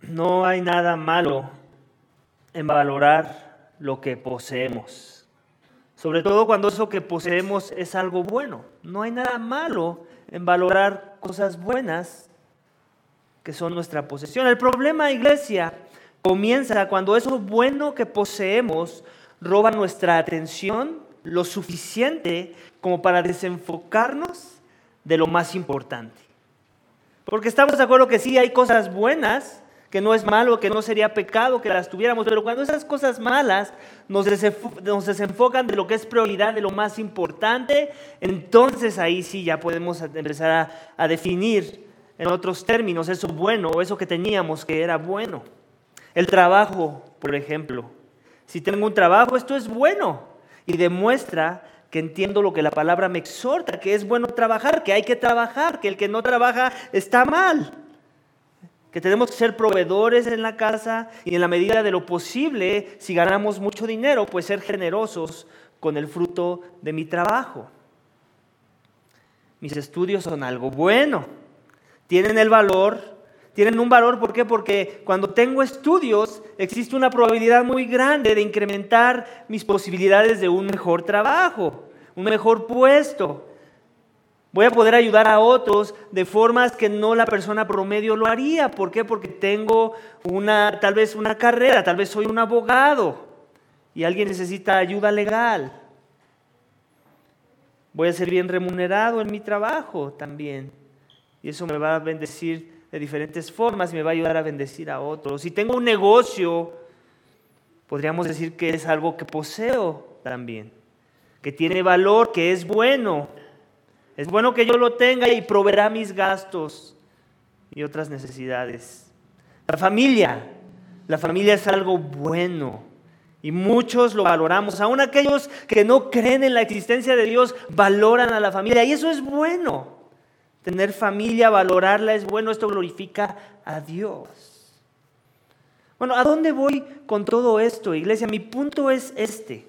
no hay nada malo en valorar lo que poseemos. Sobre todo cuando eso que poseemos es algo bueno. No hay nada malo en valorar cosas buenas que son nuestra posesión. El problema, iglesia, comienza cuando eso bueno que poseemos roba nuestra atención lo suficiente como para desenfocarnos de lo más importante. Porque estamos de acuerdo que sí hay cosas buenas, que no es malo, que no sería pecado que las tuviéramos, pero cuando esas cosas malas nos, desenfocan de lo que es prioridad, de lo más importante, entonces ahí sí ya podemos empezar a, a definir en otros términos eso bueno o eso que teníamos que era bueno. El trabajo, por ejemplo. Si tengo un trabajo, esto es bueno y demuestra que entiendo lo que la palabra me exhorta, que es bueno trabajar, que hay que trabajar, que el que no trabaja está mal, que tenemos que ser proveedores en la casa y en la medida de lo posible, si ganamos mucho dinero, pues ser generosos con el fruto de mi trabajo. Mis estudios son algo bueno, tienen el valor tienen un valor, ¿por qué? Porque cuando tengo estudios existe una probabilidad muy grande de incrementar mis posibilidades de un mejor trabajo, un mejor puesto. Voy a poder ayudar a otros de formas que no la persona promedio lo haría. ¿Por qué? Porque tengo una, tal vez una carrera, tal vez soy un abogado y alguien necesita ayuda legal. Voy a ser bien remunerado en mi trabajo también. Y eso me va a bendecir de diferentes formas y me va a ayudar a bendecir a otros. Si tengo un negocio, podríamos decir que es algo que poseo también, que tiene valor, que es bueno. Es bueno que yo lo tenga y proveerá mis gastos y otras necesidades. La familia, la familia es algo bueno y muchos lo valoramos. Aún aquellos que no creen en la existencia de Dios valoran a la familia y eso es bueno. Tener familia, valorarla es bueno, esto glorifica a Dios. Bueno, ¿a dónde voy con todo esto, iglesia? Mi punto es este,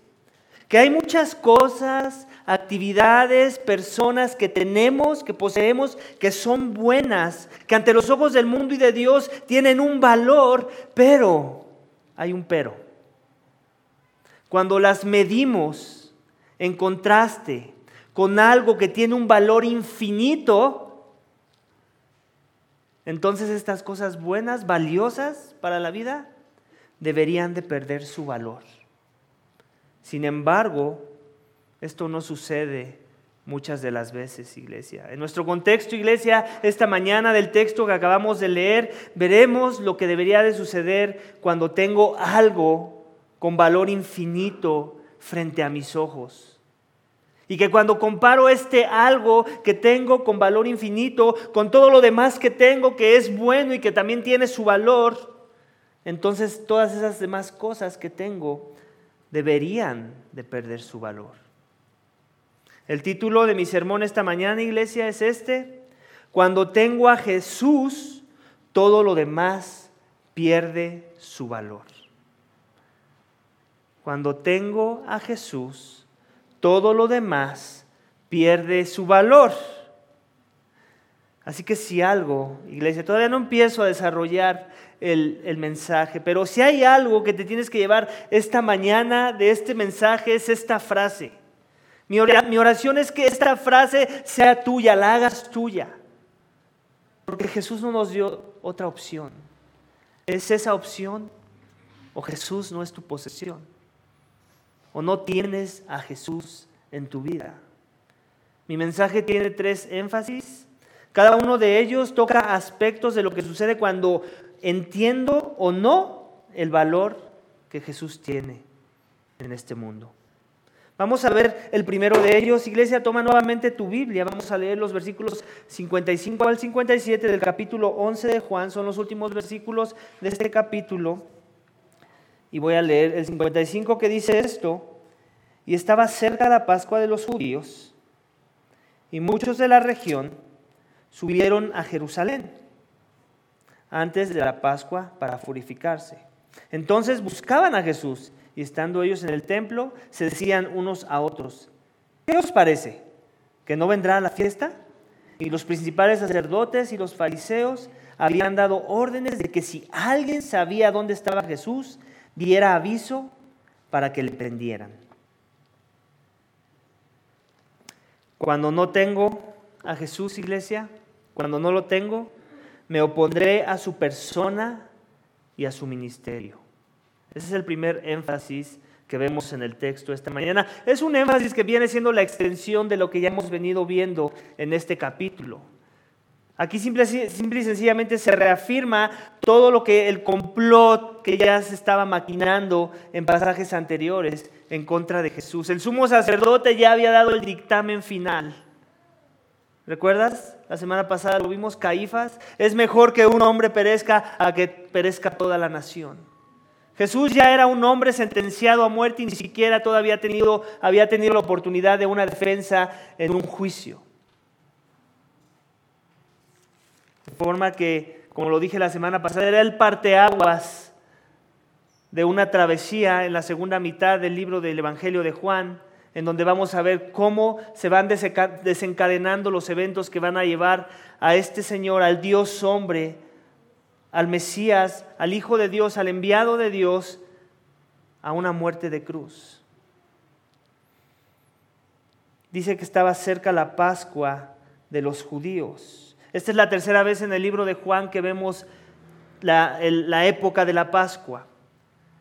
que hay muchas cosas, actividades, personas que tenemos, que poseemos, que son buenas, que ante los ojos del mundo y de Dios tienen un valor, pero hay un pero. Cuando las medimos en contraste con algo que tiene un valor infinito, entonces estas cosas buenas, valiosas para la vida, deberían de perder su valor. Sin embargo, esto no sucede muchas de las veces, iglesia. En nuestro contexto, iglesia, esta mañana del texto que acabamos de leer, veremos lo que debería de suceder cuando tengo algo con valor infinito frente a mis ojos. Y que cuando comparo este algo que tengo con valor infinito, con todo lo demás que tengo que es bueno y que también tiene su valor, entonces todas esas demás cosas que tengo deberían de perder su valor. El título de mi sermón esta mañana, iglesia, es este. Cuando tengo a Jesús, todo lo demás pierde su valor. Cuando tengo a Jesús, todo lo demás pierde su valor. Así que si algo, iglesia, todavía no empiezo a desarrollar el, mensaje, pero si hay algo que te tienes que llevar esta mañana de este mensaje es esta frase. Mi, oración es que esta frase sea tuya, la hagas tuya. Porque Jesús no nos dio otra opción. ¿Es esa opción o Jesús no es tu posesión? o no tienes a Jesús en tu vida. Mi mensaje tiene tres énfasis. Cada uno de ellos toca aspectos de lo que sucede cuando entiendo o no el valor que Jesús tiene en este mundo. Vamos a ver el primero de ellos. Iglesia, toma nuevamente tu Biblia. Vamos a leer los versículos 55 al 57 del capítulo 11 de Juan. Son los últimos versículos de este capítulo. Y voy a leer el 55 que dice esto. Y estaba cerca la Pascua de los judíos. Y muchos de la región subieron a Jerusalén antes de la Pascua para purificarse. Entonces buscaban a Jesús y estando ellos en el templo se decían unos a otros, ¿qué os parece? ¿Que no vendrá a la fiesta? Y los principales sacerdotes y los fariseos habían dado órdenes de que si alguien sabía dónde estaba Jesús, diera aviso para que le prendieran. Cuando no tengo a Jesús, iglesia, cuando no lo tengo, me opondré a su persona y a su ministerio. Ese es el primer énfasis que vemos en el texto esta mañana. Es un énfasis que viene siendo la extensión de lo que ya hemos venido viendo en este capítulo. Aquí simple, y sencillamente se reafirma todo lo que el complot que ya se estaba maquinando en pasajes anteriores en contra de Jesús. El sumo sacerdote ya había dado el dictamen final. ¿Recuerdas? La semana pasada lo vimos, Caifás. Es mejor que un hombre perezca a que perezca toda la nación. Jesús ya era un hombre sentenciado a muerte y ni siquiera todavía tenido, había tenido la oportunidad de una defensa en un juicio. De forma que, como lo dije la semana pasada, era el parteaguas de una travesía en la segunda mitad del libro del Evangelio de Juan, en donde vamos a ver cómo se van desencadenando los eventos que van a llevar a este Señor, al Dios hombre, al Mesías, al Hijo de Dios, al enviado de Dios, a una muerte de cruz. Dice que estaba cerca la Pascua de los judíos. Esta es la tercera vez en el libro de Juan que vemos la, época de la Pascua.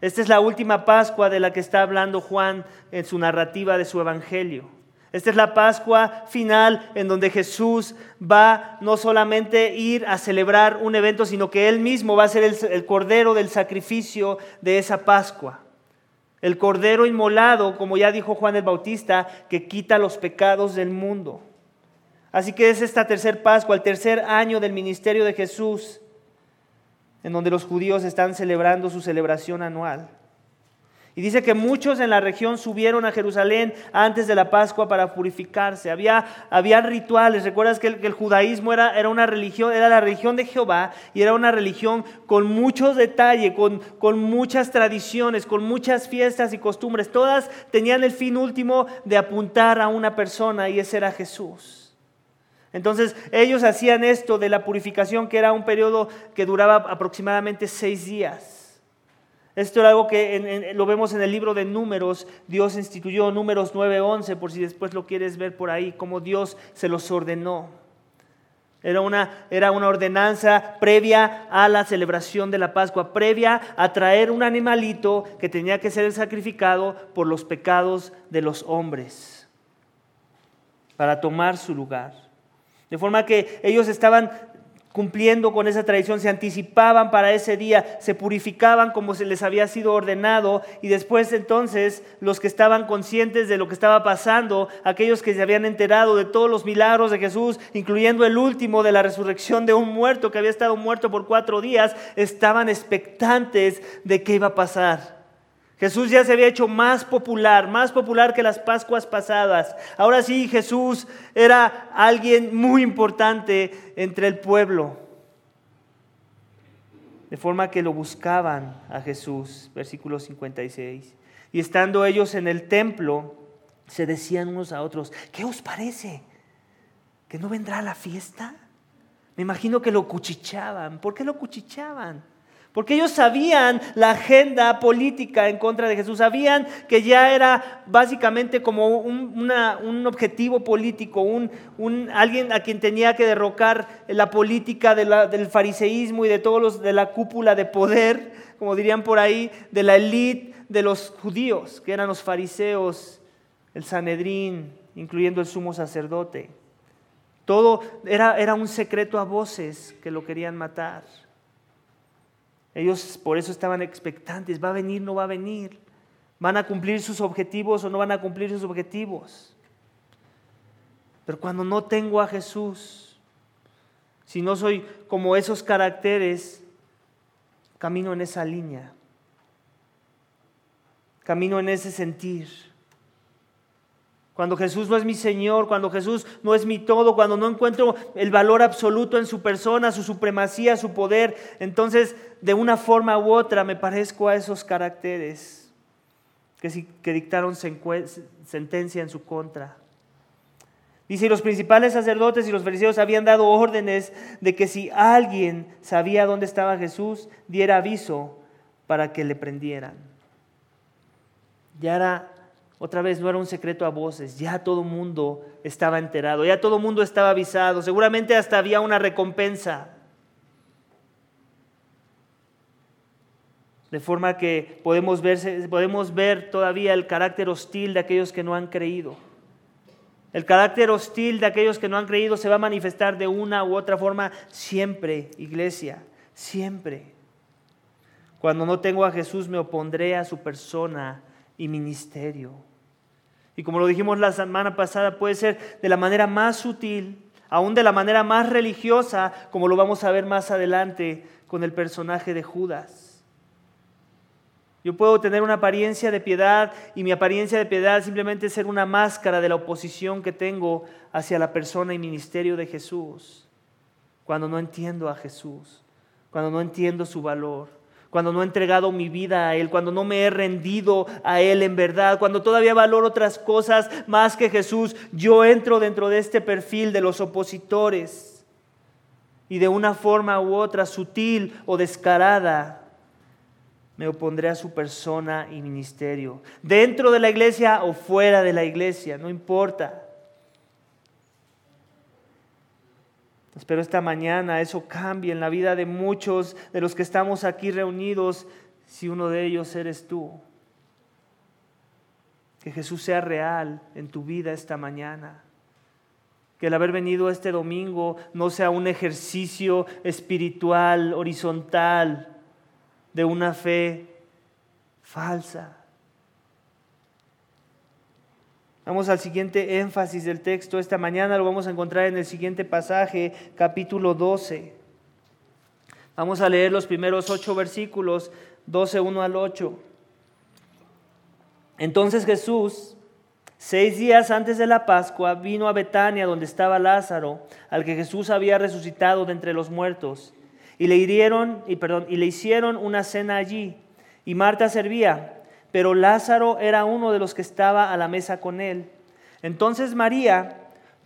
Esta es la última Pascua de la que está hablando Juan en su narrativa de su Evangelio. Esta es la Pascua final en donde Jesús va no solamente ir a celebrar un evento, sino que Él mismo va a ser el, cordero del sacrificio de esa Pascua. El cordero inmolado, como ya dijo Juan el Bautista, que quita los pecados del mundo. Así que es esta tercer Pascua, el tercer año del ministerio de Jesús en donde los judíos están celebrando su celebración anual. Y dice que muchos en la región subieron a Jerusalén antes de la Pascua para purificarse. Había, había rituales. Recuerdas que el, judaísmo era, era, una religión, era la religión de Jehová y era una religión con muchos detalles, con, con muchas tradiciones, con muchas fiestas y costumbres. Todas tenían el fin último de apuntar a una persona y ese era Jesús. Entonces ellos hacían esto de la purificación, que era un periodo que duraba aproximadamente seis días. Esto era algo que lo vemos en el libro de números, Dios instituyó números 9:11, por si después lo quieres ver por ahí, cómo Dios se los ordenó. Era una, era una ordenanza previa a la celebración de la Pascua, previa a traer un animalito que tenía que ser sacrificado por los pecados de los hombres, para tomar su lugar. De forma que ellos estaban cumpliendo con esa tradición, se anticipaban para ese día, se purificaban como se les había sido ordenado y después entonces los que estaban conscientes de lo que estaba pasando, aquellos que se habían enterado de todos los milagros de Jesús, incluyendo el último de la resurrección de un muerto que había estado muerto por cuatro días, estaban expectantes de qué iba a pasar. Jesús ya se había hecho más popular, más popular que las Pascuas pasadas. Ahora sí, Jesús era alguien muy importante entre el pueblo. De forma que lo buscaban a Jesús, versículo 56. Y estando ellos en el templo, se decían unos a otros, ¿qué os parece? ¿Que no vendrá la fiesta? Me imagino que lo cuchichaban. ¿Por qué lo cuchichaban? Porque ellos sabían la agenda política en contra de Jesús, sabían que ya era básicamente como un, objetivo político, un, alguien a quien tenía que derrocar la política del fariseísmo y de todos los de la cúpula de poder, como dirían por ahí, de la élite de los judíos, que eran los fariseos, el Sanedrín, incluyendo el sumo sacerdote. Todo era, era un secreto a voces que lo querían matar. Ellos por eso estaban expectantes, ¿va a venir, no va a venir? ¿Van a cumplir sus objetivos o no van a cumplir sus objetivos? Pero cuando no tengo a Jesús, si no soy como esos caracteres, camino en esa línea, camino en ese sentir. Cuando Jesús no es mi Señor, cuando Jesús no es mi todo, cuando no encuentro el valor absoluto en su persona, su supremacía, su poder, entonces de una forma u otra me parezco a esos caracteres que, dictaron sentencia en su contra. Dice, y los principales sacerdotes y los fariseos habían dado órdenes de que si alguien sabía dónde estaba Jesús, diera aviso para que le prendieran. Ya era, otra vez, no era un secreto a voces, ya todo el mundo estaba enterado, ya todo el mundo estaba avisado, seguramente hasta había una recompensa. De forma que podemos ver, podemos ver todavía el carácter hostil de aquellos que no han creído. El carácter hostil de aquellos que no han creído se va a manifestar de una u otra forma siempre, iglesia, siempre. Cuando no tengo a Jesús me opondré a su persona y ministerio. Y como lo dijimos la semana pasada, puede ser de la manera más sutil, aún de la manera más religiosa, como lo vamos a ver más adelante con el personaje de Judas. Yo puedo tener una apariencia de piedad y mi apariencia de piedad simplemente ser una máscara de la oposición que tengo hacia la persona y ministerio de Jesús. Cuando no entiendo a Jesús, cuando no entiendo su valor, cuando no he entregado mi vida a Él, cuando no me he rendido a Él en verdad, cuando todavía valoro otras cosas más que Jesús, yo entro dentro de este perfil de los opositores. Y de una forma u otra, sutil o descarada, me opondré a su persona y ministerio, dentro de la iglesia o fuera de la iglesia, no importa. Espero esta mañana eso cambie en la vida de muchos de los que estamos aquí reunidos, si uno de ellos eres tú. Que Jesús sea real en tu vida esta mañana. Que el haber venido este domingo no sea un ejercicio espiritual, horizontal, de una fe falsa. Vamos al siguiente énfasis del texto. Esta mañana lo vamos a encontrar en el siguiente pasaje, capítulo 12. Vamos a leer los primeros ocho versículos, 12, 1 al 8. Entonces Jesús, seis días antes de la Pascua, vino a Betania, donde estaba Lázaro, al que Jesús había resucitado de entre los muertos. Y le, hirieron, y, perdón, y le hicieron una cena allí. Y Marta servía, pero Lázaro era uno de los que estaba a la mesa con él. Entonces María,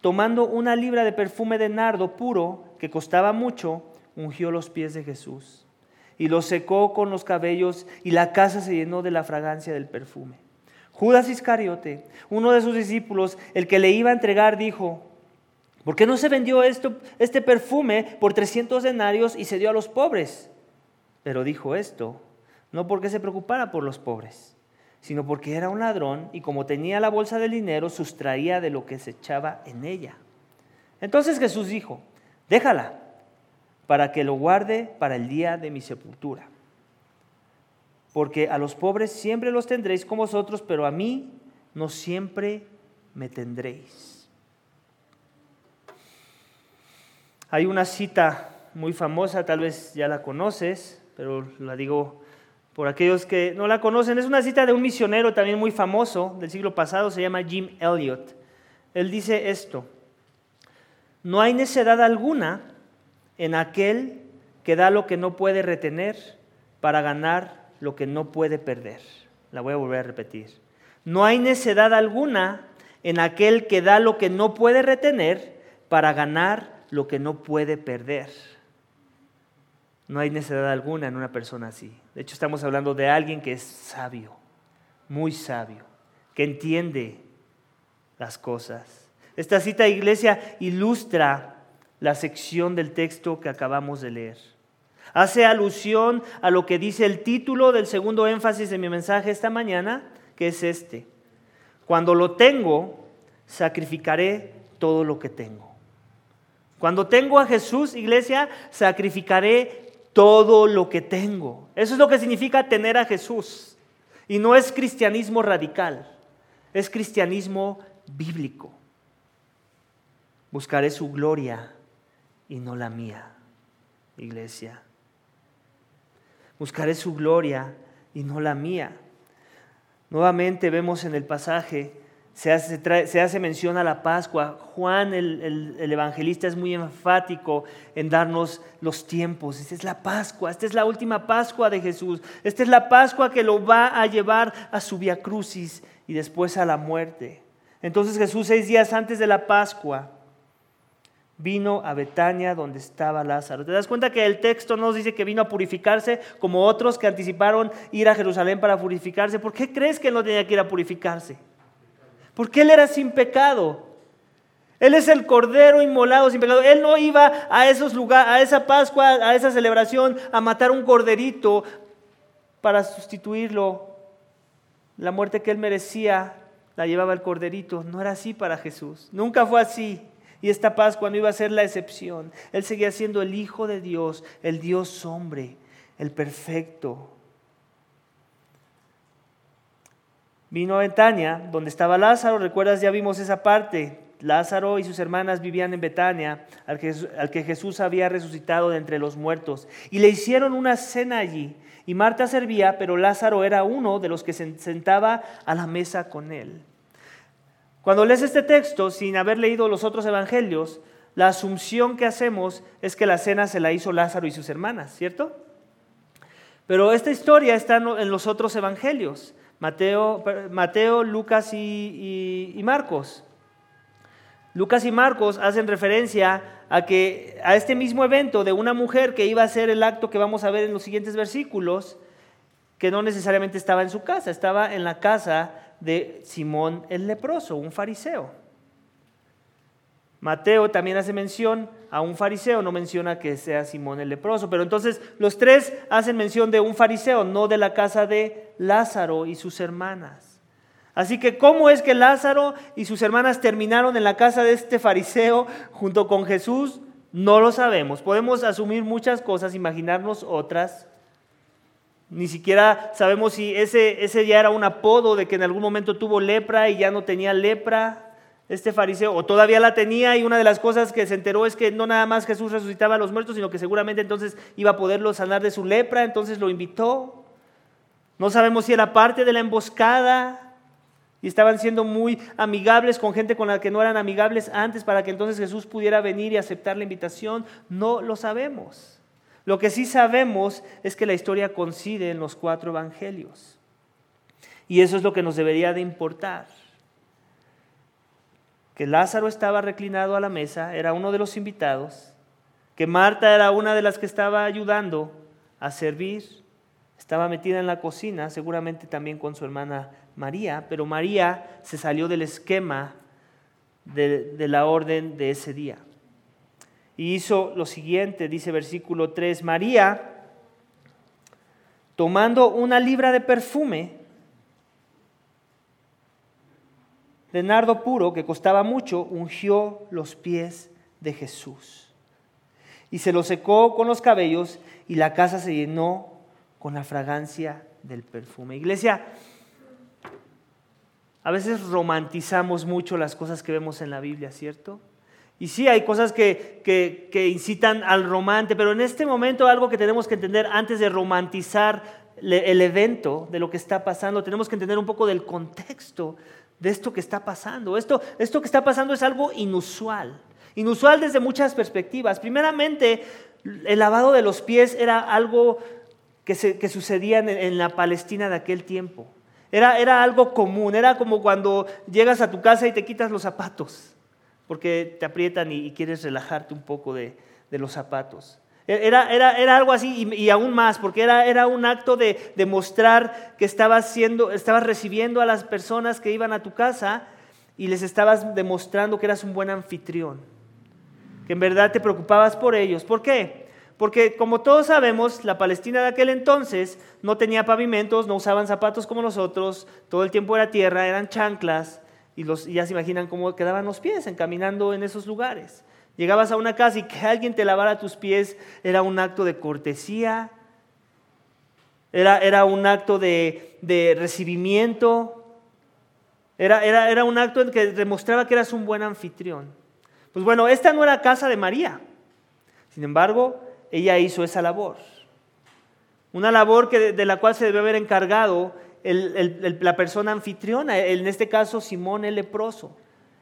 tomando una libra de perfume de nardo puro, que costaba mucho, ungió los pies de Jesús y los secó con los cabellos y la casa se llenó de la fragancia del perfume. Judas Iscariote, uno de sus discípulos, el que le iba a entregar, dijo, ¿Por qué no se vendió esto, este perfume por 300 denarios y se dio a los pobres? Pero dijo esto, no porque se preocupara por los pobres, sino porque era un ladrón y como tenía la bolsa del dinero, sustraía de lo que se echaba en ella. Entonces Jesús dijo, déjala para que lo guarde para el día de mi sepultura. Porque a los pobres siempre los tendréis con vosotros, pero a mí no siempre me tendréis. Hay una cita muy famosa, tal vez ya la conoces, pero la digo por aquellos que no la conocen. Es una cita de un misionero también muy famoso del siglo pasado, se llama Jim Elliot. Él dice esto, no hay necedad alguna en aquel que da lo que no puede retener para ganar lo que no puede perder. La voy a volver a repetir. No hay necedad alguna en aquel que da lo que no puede retener para ganar lo que no puede perder. No hay necesidad alguna en una persona así. De hecho, estamos hablando de alguien que es sabio, muy sabio, que entiende las cosas. Esta cita de iglesia ilustra la sección del texto que acabamos de leer. Hace alusión a lo que dice el título del segundo énfasis de mi mensaje esta mañana, que es este. Cuando lo tengo, sacrificaré todo lo que tengo. Cuando tengo a Jesús, iglesia, sacrificaré todo lo que tengo. Eso es lo que significa tener a Jesús. Y no es cristianismo radical, es cristianismo bíblico. Buscaré su gloria y no la mía, iglesia. Buscaré su gloria y no la mía. Nuevamente vemos en el pasaje se hace, mención a la Pascua. Juan, el, evangelista, es muy enfático en darnos los tiempos. Esta es la Pascua, esta es la última Pascua de Jesús. Esta es la Pascua que lo va a llevar a su via crucis y después a la muerte. Entonces Jesús seis días antes de la Pascua vino a Betania donde estaba Lázaro. ¿Te das cuenta que el texto nos dice que vino a purificarse como otros que anticiparon ir a Jerusalén para purificarse? ¿Por qué crees que no tenía que ir a purificarse? Porque él era sin pecado. Él es el cordero inmolado sin pecado. Él no iba a esos lugares, a esa Pascua, a esa celebración, a matar un corderito para sustituirlo. La muerte que él merecía la llevaba el corderito. No era así para Jesús. Nunca fue así. Y esta Pascua no iba a ser la excepción. Él seguía siendo el Hijo de Dios, el Dios hombre, el perfecto. Vino a Betania, donde estaba Lázaro. ¿Recuerdas? Ya vimos esa parte. Lázaro y sus hermanas vivían en Betania, al que, al que, Jesús había resucitado de entre los muertos. Y le hicieron una cena allí. Y Marta servía, pero Lázaro era uno de los que se sentaba a la mesa con él. Cuando lees este texto sin haber leído los otros evangelios, la asunción que hacemos es que la cena se la hizo Lázaro y sus hermanas, ¿cierto? Pero esta historia está en los otros evangelios, Mateo, Mateo Lucas y, y Marcos. Lucas y Marcos hacen referencia a que a este mismo evento de una mujer que iba a hacer el acto que vamos a ver en los siguientes versículos, que no necesariamente estaba en su casa, estaba en la casa de Simón el leproso, un fariseo. Mateo también hace mención a un fariseo, no menciona que sea Simón el leproso, pero entonces los tres hacen mención de un fariseo, no de la casa de Lázaro y sus hermanas. Así que, ¿cómo es que Lázaro y sus hermanas terminaron en la casa de este fariseo junto con Jesús? No lo sabemos. Podemos asumir muchas cosas, imaginarnos otras. Ni siquiera sabemos si ese, ese ya era un apodo de que en algún momento tuvo lepra y ya no tenía lepra este fariseo, o todavía la tenía y una de las cosas que se enteró es que no nada más Jesús resucitaba a los muertos, sino que seguramente entonces iba a poderlo sanar de su lepra, entonces lo invitó. No sabemos si era parte de la emboscada y estaban siendo muy amigables con gente con la que no eran amigables antes para que entonces Jesús pudiera venir y aceptar la invitación. No lo sabemos. Lo que sí sabemos es que la historia coincide en los cuatro evangelios. Y eso es lo que nos debería de importar. Que Lázaro estaba reclinado a la mesa, era uno de los invitados, que Marta era una de las que estaba ayudando a servir, estaba metida en la cocina, seguramente también con su hermana María, pero María se salió del esquema de, la orden de ese día. Y hizo lo siguiente, dice versículo 3, María, tomando una libra de perfume de nardo puro que costaba mucho, ungió los pies de Jesús. Y se lo secó con los cabellos y la casa se llenó con la fragancia del perfume. Iglesia, a veces romantizamos mucho las cosas que vemos en la Biblia, ¿cierto? Y sí, hay cosas que, que, incitan al romance, pero en este momento algo que tenemos que entender antes de romantizar el evento, de lo que está pasando, tenemos que entender un poco del contexto de esto que está pasando. Esto, esto que está pasando es algo inusual, inusual desde muchas perspectivas. Primeramente, el lavado de los pies era algo que, sucedía en, en, la Palestina de aquel tiempo. Era, era algo común, era como cuando llegas a tu casa y te quitas los zapatos porque te aprietan y, quieres relajarte un poco de, los zapatos. Era, era, era, algo así y, aún más, porque era, era un acto de, mostrar que estabas, siendo, estabas recibiendo a las personas que iban a tu casa y les estabas demostrando que eras un buen anfitrión, que en verdad te preocupabas por ellos. ¿Por qué? Porque como todos sabemos, la Palestina de aquel entonces no tenía pavimentos, no usaban zapatos como nosotros, todo el tiempo era tierra, eran chanclas y, los, ya se imaginan cómo quedaban los pies encaminando en esos lugares. Llegabas a una casa y que alguien te lavara tus pies era un acto de cortesía, era, era un acto de, de recibimiento, era, era, era un acto en que demostraba que eras un buen anfitrión. Pues bueno, esta no era casa de María. Sin embargo, ella hizo esa labor. Una labor que, de la cual se debe haber encargado la persona anfitriona, en este caso Simón el leproso.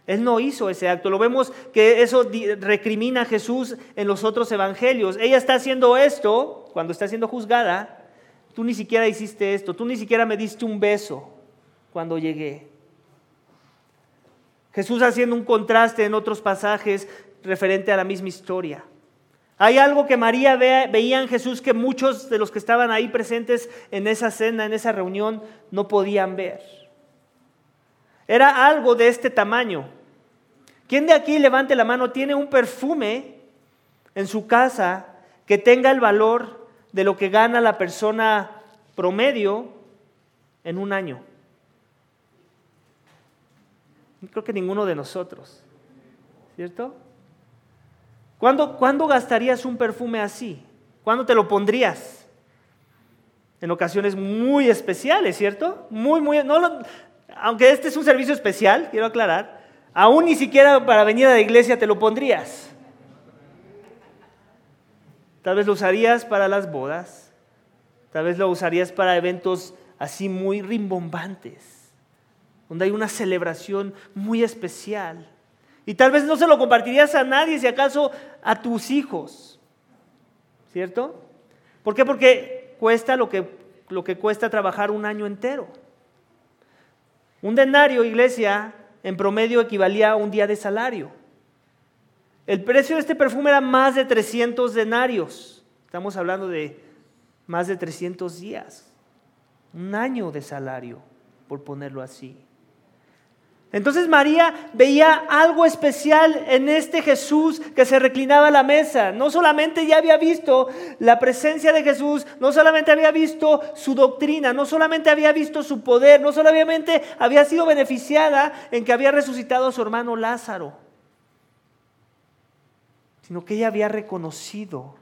Él no hizo ese acto. Lo vemos que eso recrimina a Jesús en los otros evangelios. Ella está haciendo esto cuando está siendo juzgada. Tú ni siquiera hiciste esto. Tú ni siquiera me diste un beso cuando llegué. Jesús haciendo un contraste en otros pasajes referente a la misma historia. Hay algo que María veía en Jesús que muchos de los que estaban ahí presentes en esa cena, en esa reunión, no podían ver. Era algo de este tamaño. ¿Quién de aquí levante la mano tiene un perfume en su casa que tenga el valor de lo que gana la persona promedio en un año? Creo que ninguno de nosotros, ¿cierto? ¿Cuándo, gastarías un perfume así? ¿Cuándo te lo pondrías? En ocasiones muy especiales, ¿cierto? Muy, muy, no aunque este es un servicio especial, quiero aclarar, aún ni siquiera para venir a la iglesia te lo pondrías. Tal vez lo usarías para las bodas, tal vez lo usarías para eventos así muy rimbombantes, donde hay una celebración muy especial. Y tal vez no se lo compartirías a nadie, si acaso a tus hijos. ¿Cierto? ¿Por qué? Porque cuesta lo que, lo que cuesta trabajar un año entero. Un denario, iglesia, en promedio equivalía a un día de salario. El precio de este perfume era más de 300 denarios. Estamos hablando de más de 300 días. Un año de salario, por ponerlo así. Entonces María veía algo especial en este Jesús que se reclinaba a la mesa. No solamente ya había visto la presencia de Jesús, no solamente había visto su doctrina, no solamente había visto su poder, no solamente había sido beneficiada en que había resucitado a su hermano Lázaro, sino que ella había reconocido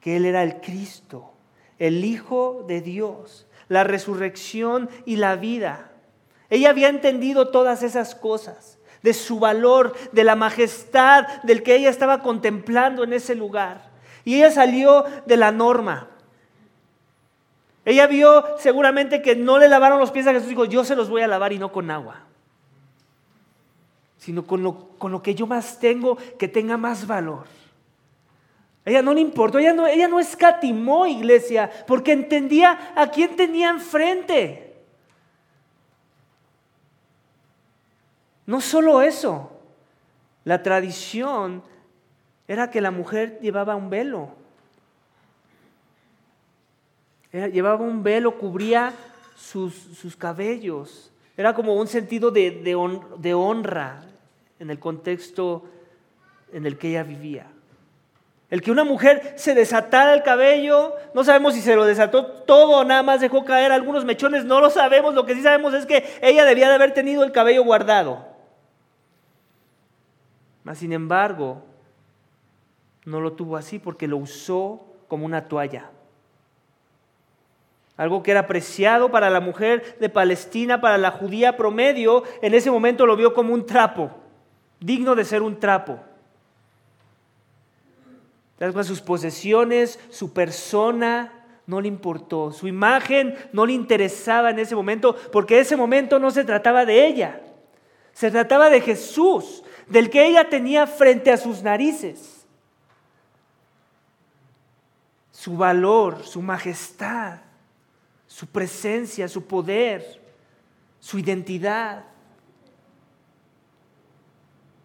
que Él era el Cristo, el Hijo de Dios, la resurrección y la vida. Ella había entendido todas esas cosas, de su valor, de la majestad del que ella estaba contemplando en ese lugar. Y ella salió de la norma. Ella vio seguramente que no le lavaron los pies a Jesús y dijo, yo se los voy a lavar y no con agua, sino con lo, con lo que yo más tengo, que tenga más valor. Ella no le importó, ella no, ella no escatimó iglesia, porque entendía a quién tenía enfrente. No solo eso, la tradición era que la mujer llevaba un velo. llevaba un velo, cubría sus, cabellos. Era como un sentido de, de honra en el contexto en el que ella vivía. El que una mujer se desatara el cabello, no sabemos si se lo desató todo o nada más dejó caer algunos mechones, no lo sabemos, lo que sí sabemos es que ella debía de haber tenido el cabello guardado. Mas, sin embargo, no lo tuvo así porque lo usó como una toalla. Algo que era apreciado para la mujer de Palestina, para la judía promedio, en ese momento lo vio como un trapo, digno de ser un trapo. Sus posesiones, su persona, no le importó. Su imagen no le interesaba en ese momento, porque ese momento no se trataba de ella. Se trataba de Jesús, del que ella tenía frente a sus narices. Su valor, su majestad, su presencia, su poder, su identidad.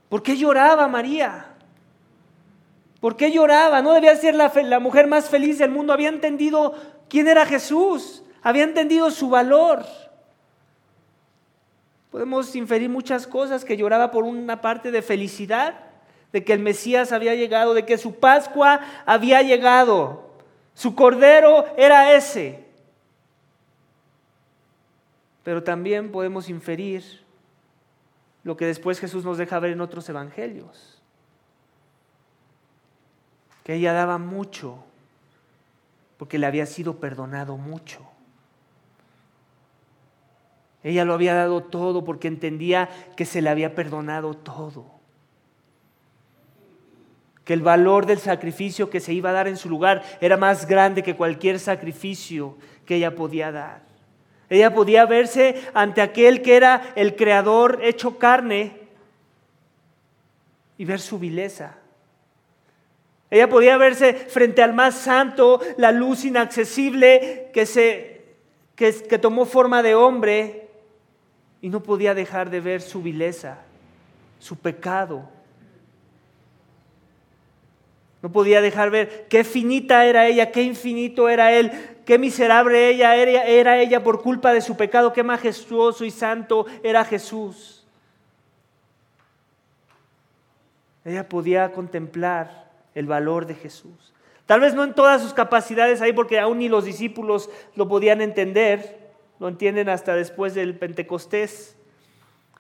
¿Por qué lloraba María? ¿Por qué lloraba? No debía ser la, la, mujer más feliz del mundo. Había entendido quién era Jesús. Había entendido su valor. Podemos inferir muchas cosas, que lloraba por una parte de felicidad, de que el Mesías había llegado, de que su Pascua había llegado, su Cordero era ese. Pero también podemos inferir lo que después Jesús nos deja ver en otros evangelios, que ella daba mucho porque le había sido perdonado mucho. Ella lo había dado todo porque entendía que se le había perdonado todo. Que el valor del sacrificio que se iba a dar en su lugar era más grande que cualquier sacrificio que ella podía dar. Ella podía verse ante aquel que era el creador hecho carne y ver su vileza. Ella podía verse frente al más santo, la luz inaccesible que, se, que, que tomó forma de hombre y no podía dejar de ver su vileza, su pecado. No podía dejar ver qué finita era ella, qué infinito era él, qué miserable ella era, era ella por culpa de su pecado, qué majestuoso y santo era Jesús. Ella podía contemplar el valor de Jesús. Tal vez no en todas sus capacidades ahí, porque aún ni los discípulos lo podían entender, lo entienden hasta después del Pentecostés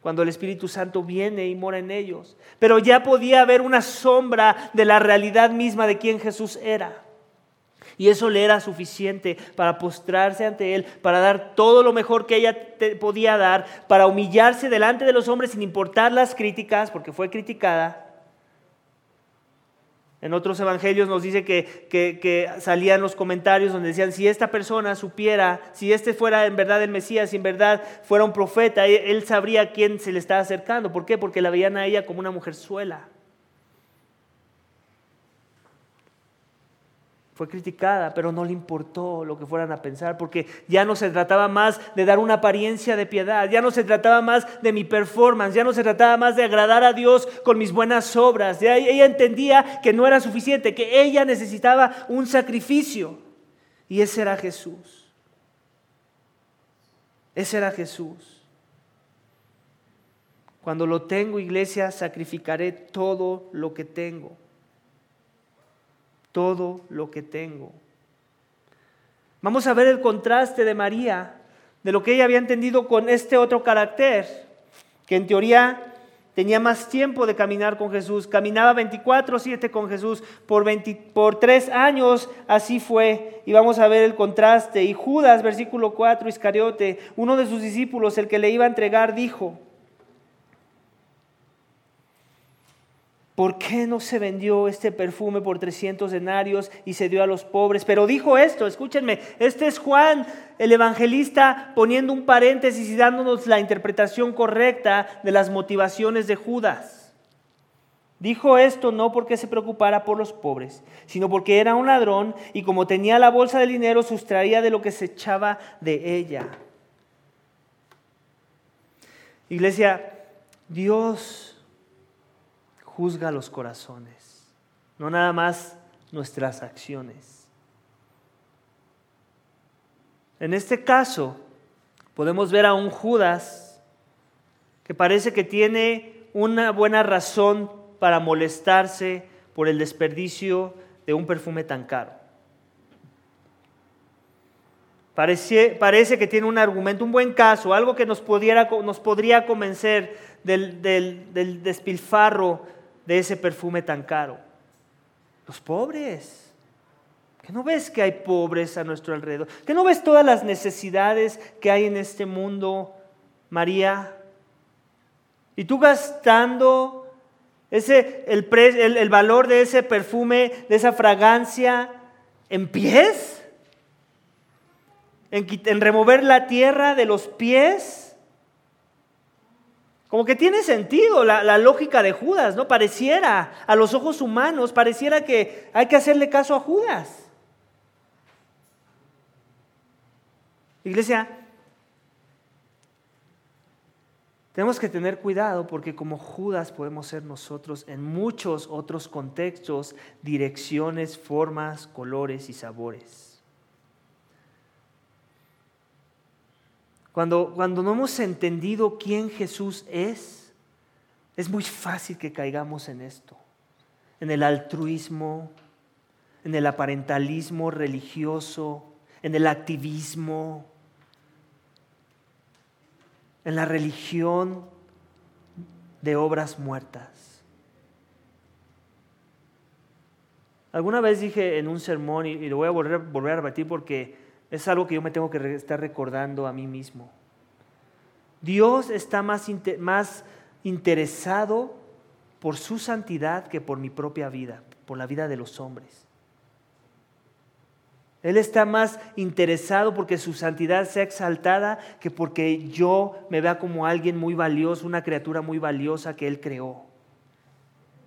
cuando el Espíritu Santo viene y mora en ellos. Pero ya podía haber una sombra de la realidad misma de quien Jesús era. Y eso le era suficiente para postrarse ante Él, para dar todo lo mejor que ella podía dar, para humillarse delante de los hombres sin importar las críticas, porque fue criticada, en otros evangelios nos dice que, salían los comentarios donde decían, si esta persona supiera, si este fuera en verdad el Mesías, si en verdad fuera un profeta, él sabría quién se le estaba acercando. ¿Por qué? Porque la veían a ella como una mujer Fue criticada, pero no le importó lo que fueran a pensar, porque ya no se trataba más de dar una apariencia de piedad, ya no se trataba más de mi performance, ya no se trataba más de agradar a Dios con mis buenas obras. Ella entendía que no era suficiente, que ella necesitaba un sacrificio. Y ese era Jesús. Ese era Jesús. Cuando lo tengo, iglesia, sacrificaré todo lo que tengo todo lo que tengo. Vamos a ver el contraste de María, de lo que ella había entendido con este otro carácter, que en teoría tenía más tiempo de caminar con Jesús, caminaba 24/7 con Jesús por, por tres años, así fue. Y vamos a ver el contraste. Y Judas, versículo 4, Iscariote, uno de sus discípulos, el que le iba a entregar, dijo, ¿Por qué no se vendió este perfume por 300 denarios y se dio a los pobres? Pero dijo esto, escúchenme, este es Juan, el evangelista, poniendo un paréntesis y dándonos la interpretación correcta de las motivaciones de Judas. Dijo esto no porque se preocupara por los pobres, sino porque era un ladrón y como tenía la bolsa de dinero sustraía de lo que se echaba de ella. Iglesia, Dios juzga los corazones, no nada más nuestras acciones. En este caso, podemos ver a un Judas que parece que tiene una buena razón para molestarse por el desperdicio de un perfume tan caro. Parece, parece, que tiene un argumento, un buen caso, algo que nos, pudiera, nos podría convencer del, del despilfarro de ese perfume tan caro? Los pobres. ¿Que no ves que hay pobres a nuestro alrededor? ¿Que no ves todas las necesidades que hay en este mundo, María? Y tú gastando ese, el, el valor de ese perfume, de esa fragancia, en pies, en, en remover la tierra de los pies como que tiene sentido la, lógica de Judas, ¿no? Pareciera, a los ojos humanos, pareciera que hay que hacerle caso a Judas. Iglesia, tenemos que tener cuidado porque como Judas podemos ser nosotros en muchos otros contextos, direcciones, formas, colores y sabores. Cuando, cuando no hemos entendido quién Jesús es, es muy fácil que caigamos en esto, en el altruismo, en el aparentalismo religioso, en el activismo, en la religión de obras muertas. Alguna vez dije en un sermón, y, lo voy a volver, volver a repetir porque es algo que yo me tengo que estar recordando a mí mismo. Dios está más, más interesado por su santidad que por mi propia vida, por la vida de los hombres. Él está más interesado porque su santidad sea exaltada que porque yo me vea como alguien muy valioso, una criatura muy valiosa que Él creó.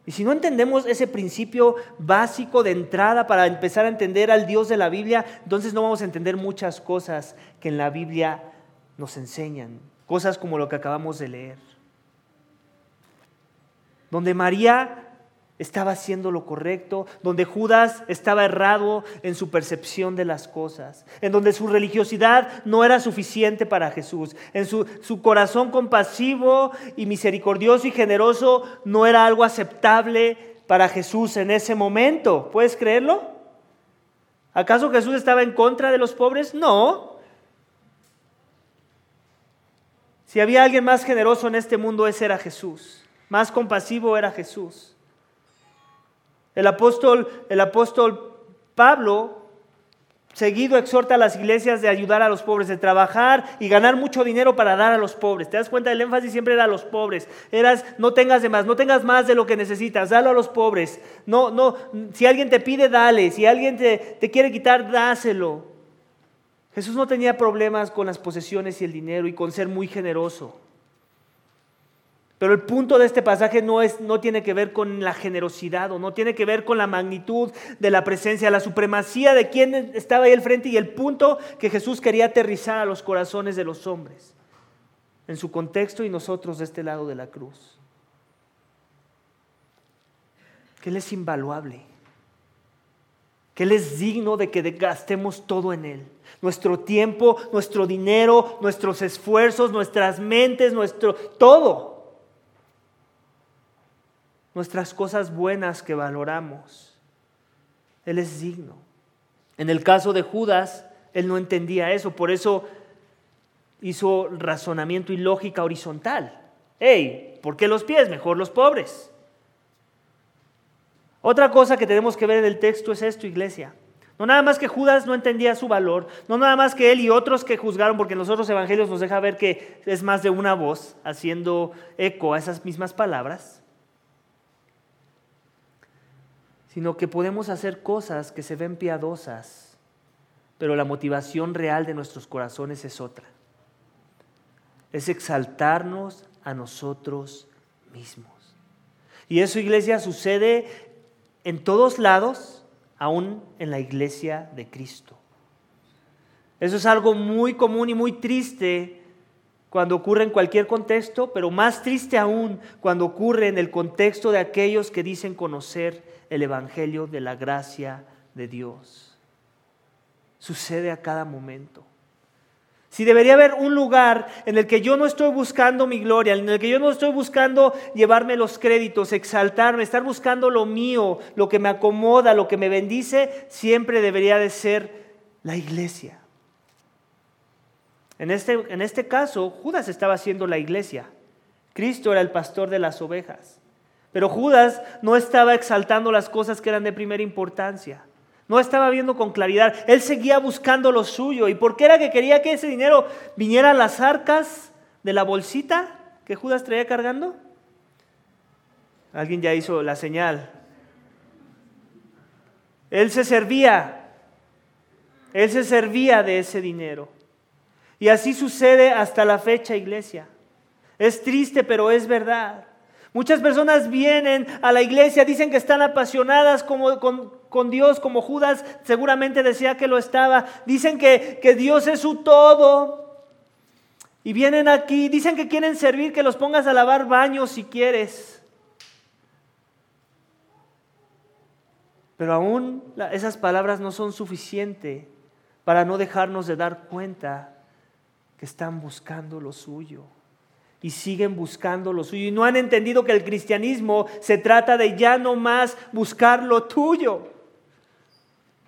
Y si no entendemos ese principio básico de entrada para empezar a entender al Dios de la Biblia, entonces no vamos a entender muchas cosas que en la Biblia nos enseñan, cosas como lo que acabamos de leer. donde María estaba haciendo lo correcto, donde Judas estaba errado en su percepción de las cosas, en donde su religiosidad no era suficiente para Jesús, en su, su, corazón compasivo y misericordioso y generoso no era algo aceptable para Jesús en ese momento. ¿Puedes creerlo? ¿Acaso Jesús estaba en contra de los pobres? No. Si había alguien más generoso en este mundo, ese era Jesús. Más compasivo era Jesús. El apóstol, el apóstol Pablo seguido exhorta a las iglesias de ayudar a los pobres, de trabajar y ganar mucho dinero para dar a los pobres. ¿Te das cuenta? El énfasis siempre era a los pobres. Eras, no tengas de más, no tengas más de lo que necesitas, dalo a los pobres. No, no, si alguien te pide, dale. Si alguien te, te quiere quitar, dáselo. Jesús no tenía problemas con las posesiones y el dinero y con ser muy generoso. Pero el punto de este pasaje no, es, no tiene que ver con la generosidad o no tiene que ver con la magnitud de la presencia, la supremacía de quien estaba ahí al frente y el punto que Jesús quería aterrizar a los corazones de los hombres, en su contexto y nosotros de este lado de la cruz. Que Él es invaluable, que Él es digno de que gastemos todo en Él. Nuestro tiempo, nuestro dinero, nuestros esfuerzos, nuestras mentes, nuestro todo nuestras cosas buenas que valoramos. Él es digno. En el caso de Judas, él no entendía eso, por eso hizo razonamiento y lógica horizontal. Hey, ¿por qué los pies? Mejor los pobres. Otra cosa que tenemos que ver en el texto es esto, iglesia. No nada más que Judas no entendía su valor, no nada más que él y otros que juzgaron, porque en los otros evangelios nos deja ver que es más de una voz haciendo eco a esas mismas palabras. Sino que podemos hacer cosas que se ven piadosas, pero la motivación real de nuestros corazones es otra. Es exaltarnos a nosotros mismos. Y eso, iglesia, sucede en todos lados, aún en la iglesia de Cristo. Eso es algo muy común y muy triste cuando ocurre en cualquier contexto, pero más triste aún cuando ocurre en el contexto de aquellos que dicen conocer el Evangelio de la gracia de Dios. Sucede a cada momento. Si debería haber un lugar en el que yo no estoy buscando mi gloria, en el que yo no estoy buscando llevarme los créditos, exaltarme, estar buscando lo mío, lo que me acomoda, lo que me bendice, siempre debería de ser la iglesia. En este, en este caso, Judas estaba haciendo la iglesia. Cristo era el pastor de las ovejas. Pero Judas no estaba exaltando las cosas que eran de primera importancia. No estaba viendo con claridad. Él seguía buscando lo suyo. ¿Y por qué era que quería que ese dinero viniera a las arcas de la bolsita que Judas traía cargando? Alguien ya hizo la señal. Él se servía. Él se servía de ese dinero. Y así sucede hasta la fecha, iglesia. Es triste, pero es verdad. Muchas personas vienen a la iglesia, dicen que están apasionadas como, con, Dios, como Judas seguramente decía que lo estaba. Dicen que, que Dios es su todo. Y vienen aquí, dicen que quieren servir, que los pongas a lavar baños si quieres. Pero aún esas palabras no son suficientes para no dejarnos de dar cuenta que están buscando lo suyo y siguen buscando lo suyo y no han entendido que el cristianismo se trata de ya no más buscar lo tuyo.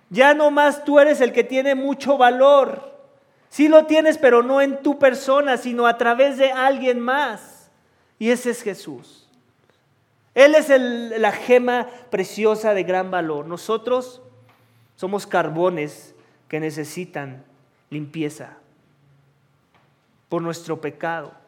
Ya no más tú eres el que tiene mucho valor. Sí lo tienes, pero no en tu persona, sino a través de alguien más. Y ese es Jesús. Él es la gema preciosa de gran valor. Nosotros somos carbones que necesitan limpieza por nuestro pecado.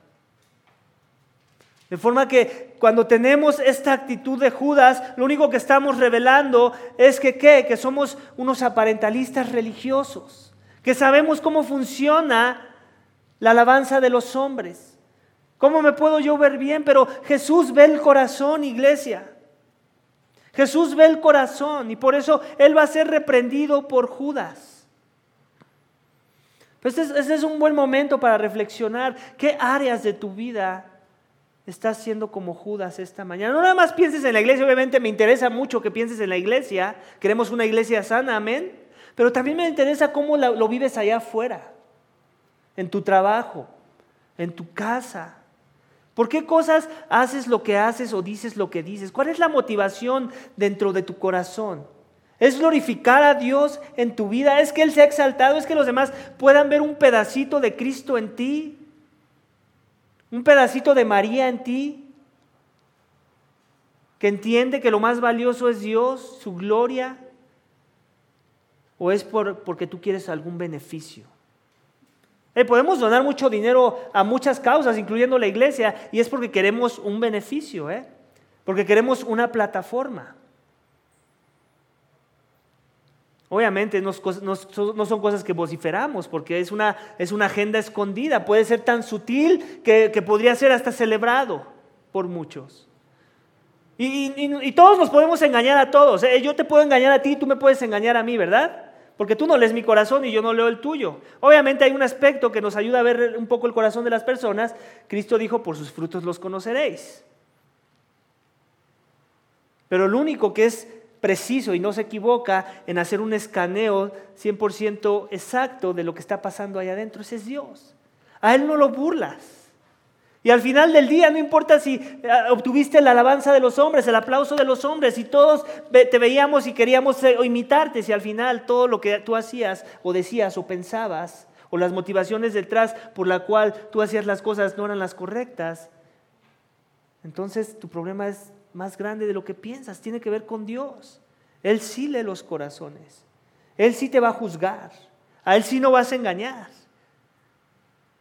De forma que cuando tenemos esta actitud de Judas, lo único que estamos revelando es que ¿qué? Que somos unos aparentalistas religiosos, que sabemos cómo funciona la alabanza de los hombres. ¿Cómo me puedo yo ver bien? Pero Jesús ve el corazón, iglesia. Jesús ve el corazón y por eso Él va a ser reprendido por Judas. Pues es un buen momento para reflexionar qué áreas de tu vida estás siendo como Judas esta mañana. No nada más pienses en la iglesia, obviamente me interesa mucho que pienses en la iglesia. Queremos una iglesia sana, amén. Pero también me interesa cómo lo vives allá afuera, en tu trabajo, en tu casa. ¿Por qué cosas haces lo que haces o dices lo que dices? ¿Cuál es la motivación dentro de tu corazón? ¿Es glorificar a Dios en tu vida? ¿Es que Él sea exaltado? ¿Es que los demás puedan ver un pedacito de Cristo en ti? ¿Un pedacito de María en ti? ¿Que entiende que lo más valioso es Dios, su gloria? ¿O es por, porque tú quieres algún beneficio? Eh, podemos donar mucho dinero a muchas causas, incluyendo la iglesia, y es porque queremos un beneficio, ¿eh? porque queremos una plataforma. Obviamente no, son cosas que vociferamos, porque es una, es una, agenda escondida, puede ser tan sutil que, podría ser hasta celebrado por muchos. Y, todos nos podemos engañar a todos. ¿eh? Yo te puedo engañar a ti, tú me puedes engañar a mí, ¿verdad? Porque tú no lees mi corazón y yo no leo el tuyo. Obviamente hay un aspecto que nos ayuda a ver un poco el corazón de las personas. Cristo dijo, por sus frutos los conoceréis. Pero lo único que es preciso y no se equivoca en hacer un escaneo 100% exacto de lo que está pasando ahí adentro. Ese es Dios. A Él no lo burlas. Y al final del día, no importa si eh, obtuviste la alabanza de los hombres, el aplauso de los hombres, y todos te veíamos y queríamos eh, imitarte, si al final todo lo que tú hacías o decías o pensabas, o las motivaciones detrás por la cual tú hacías las cosas no eran las correctas, entonces tu problema es más grande de lo que piensas, tiene que ver con Dios. Él sí lee los corazones, Él sí te va a juzgar, a Él sí no vas a engañar.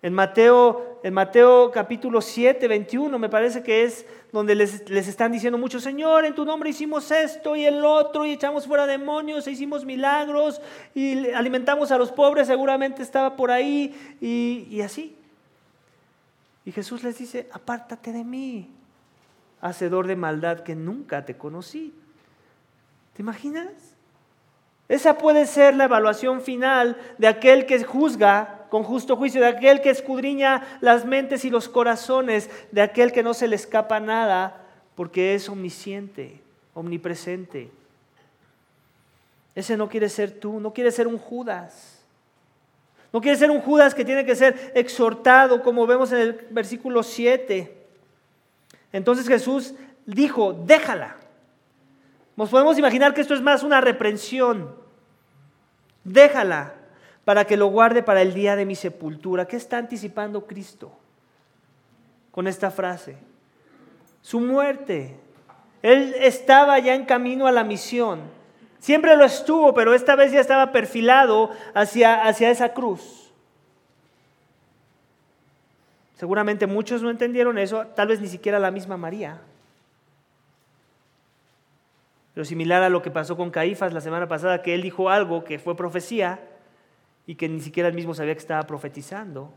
En Mateo, Mateo capítulo 7, 21, me parece que es donde les, les, están diciendo mucho, Señor, en tu nombre hicimos esto y el otro, y echamos fuera demonios, e hicimos milagros, y alimentamos a los pobres, seguramente estaba por ahí, y, y así. Y Jesús les dice, apártate de mí, hacedor de maldad que nunca te conocí. ¿Te imaginas? Esa puede ser la evaluación final de aquel que juzga con justo juicio, de aquel que escudriña las mentes y los corazones, de aquel que no se le escapa nada porque es omnisciente, omnipresente. Ese no quiere ser tú, no quiere ser un Judas. No quiere ser un Judas que tiene que ser exhortado, como vemos en el versículo 7. Entonces Jesús dijo, déjala. Nos podemos imaginar que esto es más una reprensión. Déjala para que lo guarde para el día de mi sepultura. ¿Qué está anticipando Cristo con esta frase? Su muerte. Él estaba ya en camino a la misión. Siempre lo estuvo, pero esta vez ya estaba perfilado hacia, hacia esa cruz. Seguramente muchos no entendieron eso, tal vez ni siquiera la misma María. Pero similar a lo que pasó con Caifás la semana pasada, que él dijo algo que fue profecía y que ni siquiera él mismo sabía que estaba profetizando.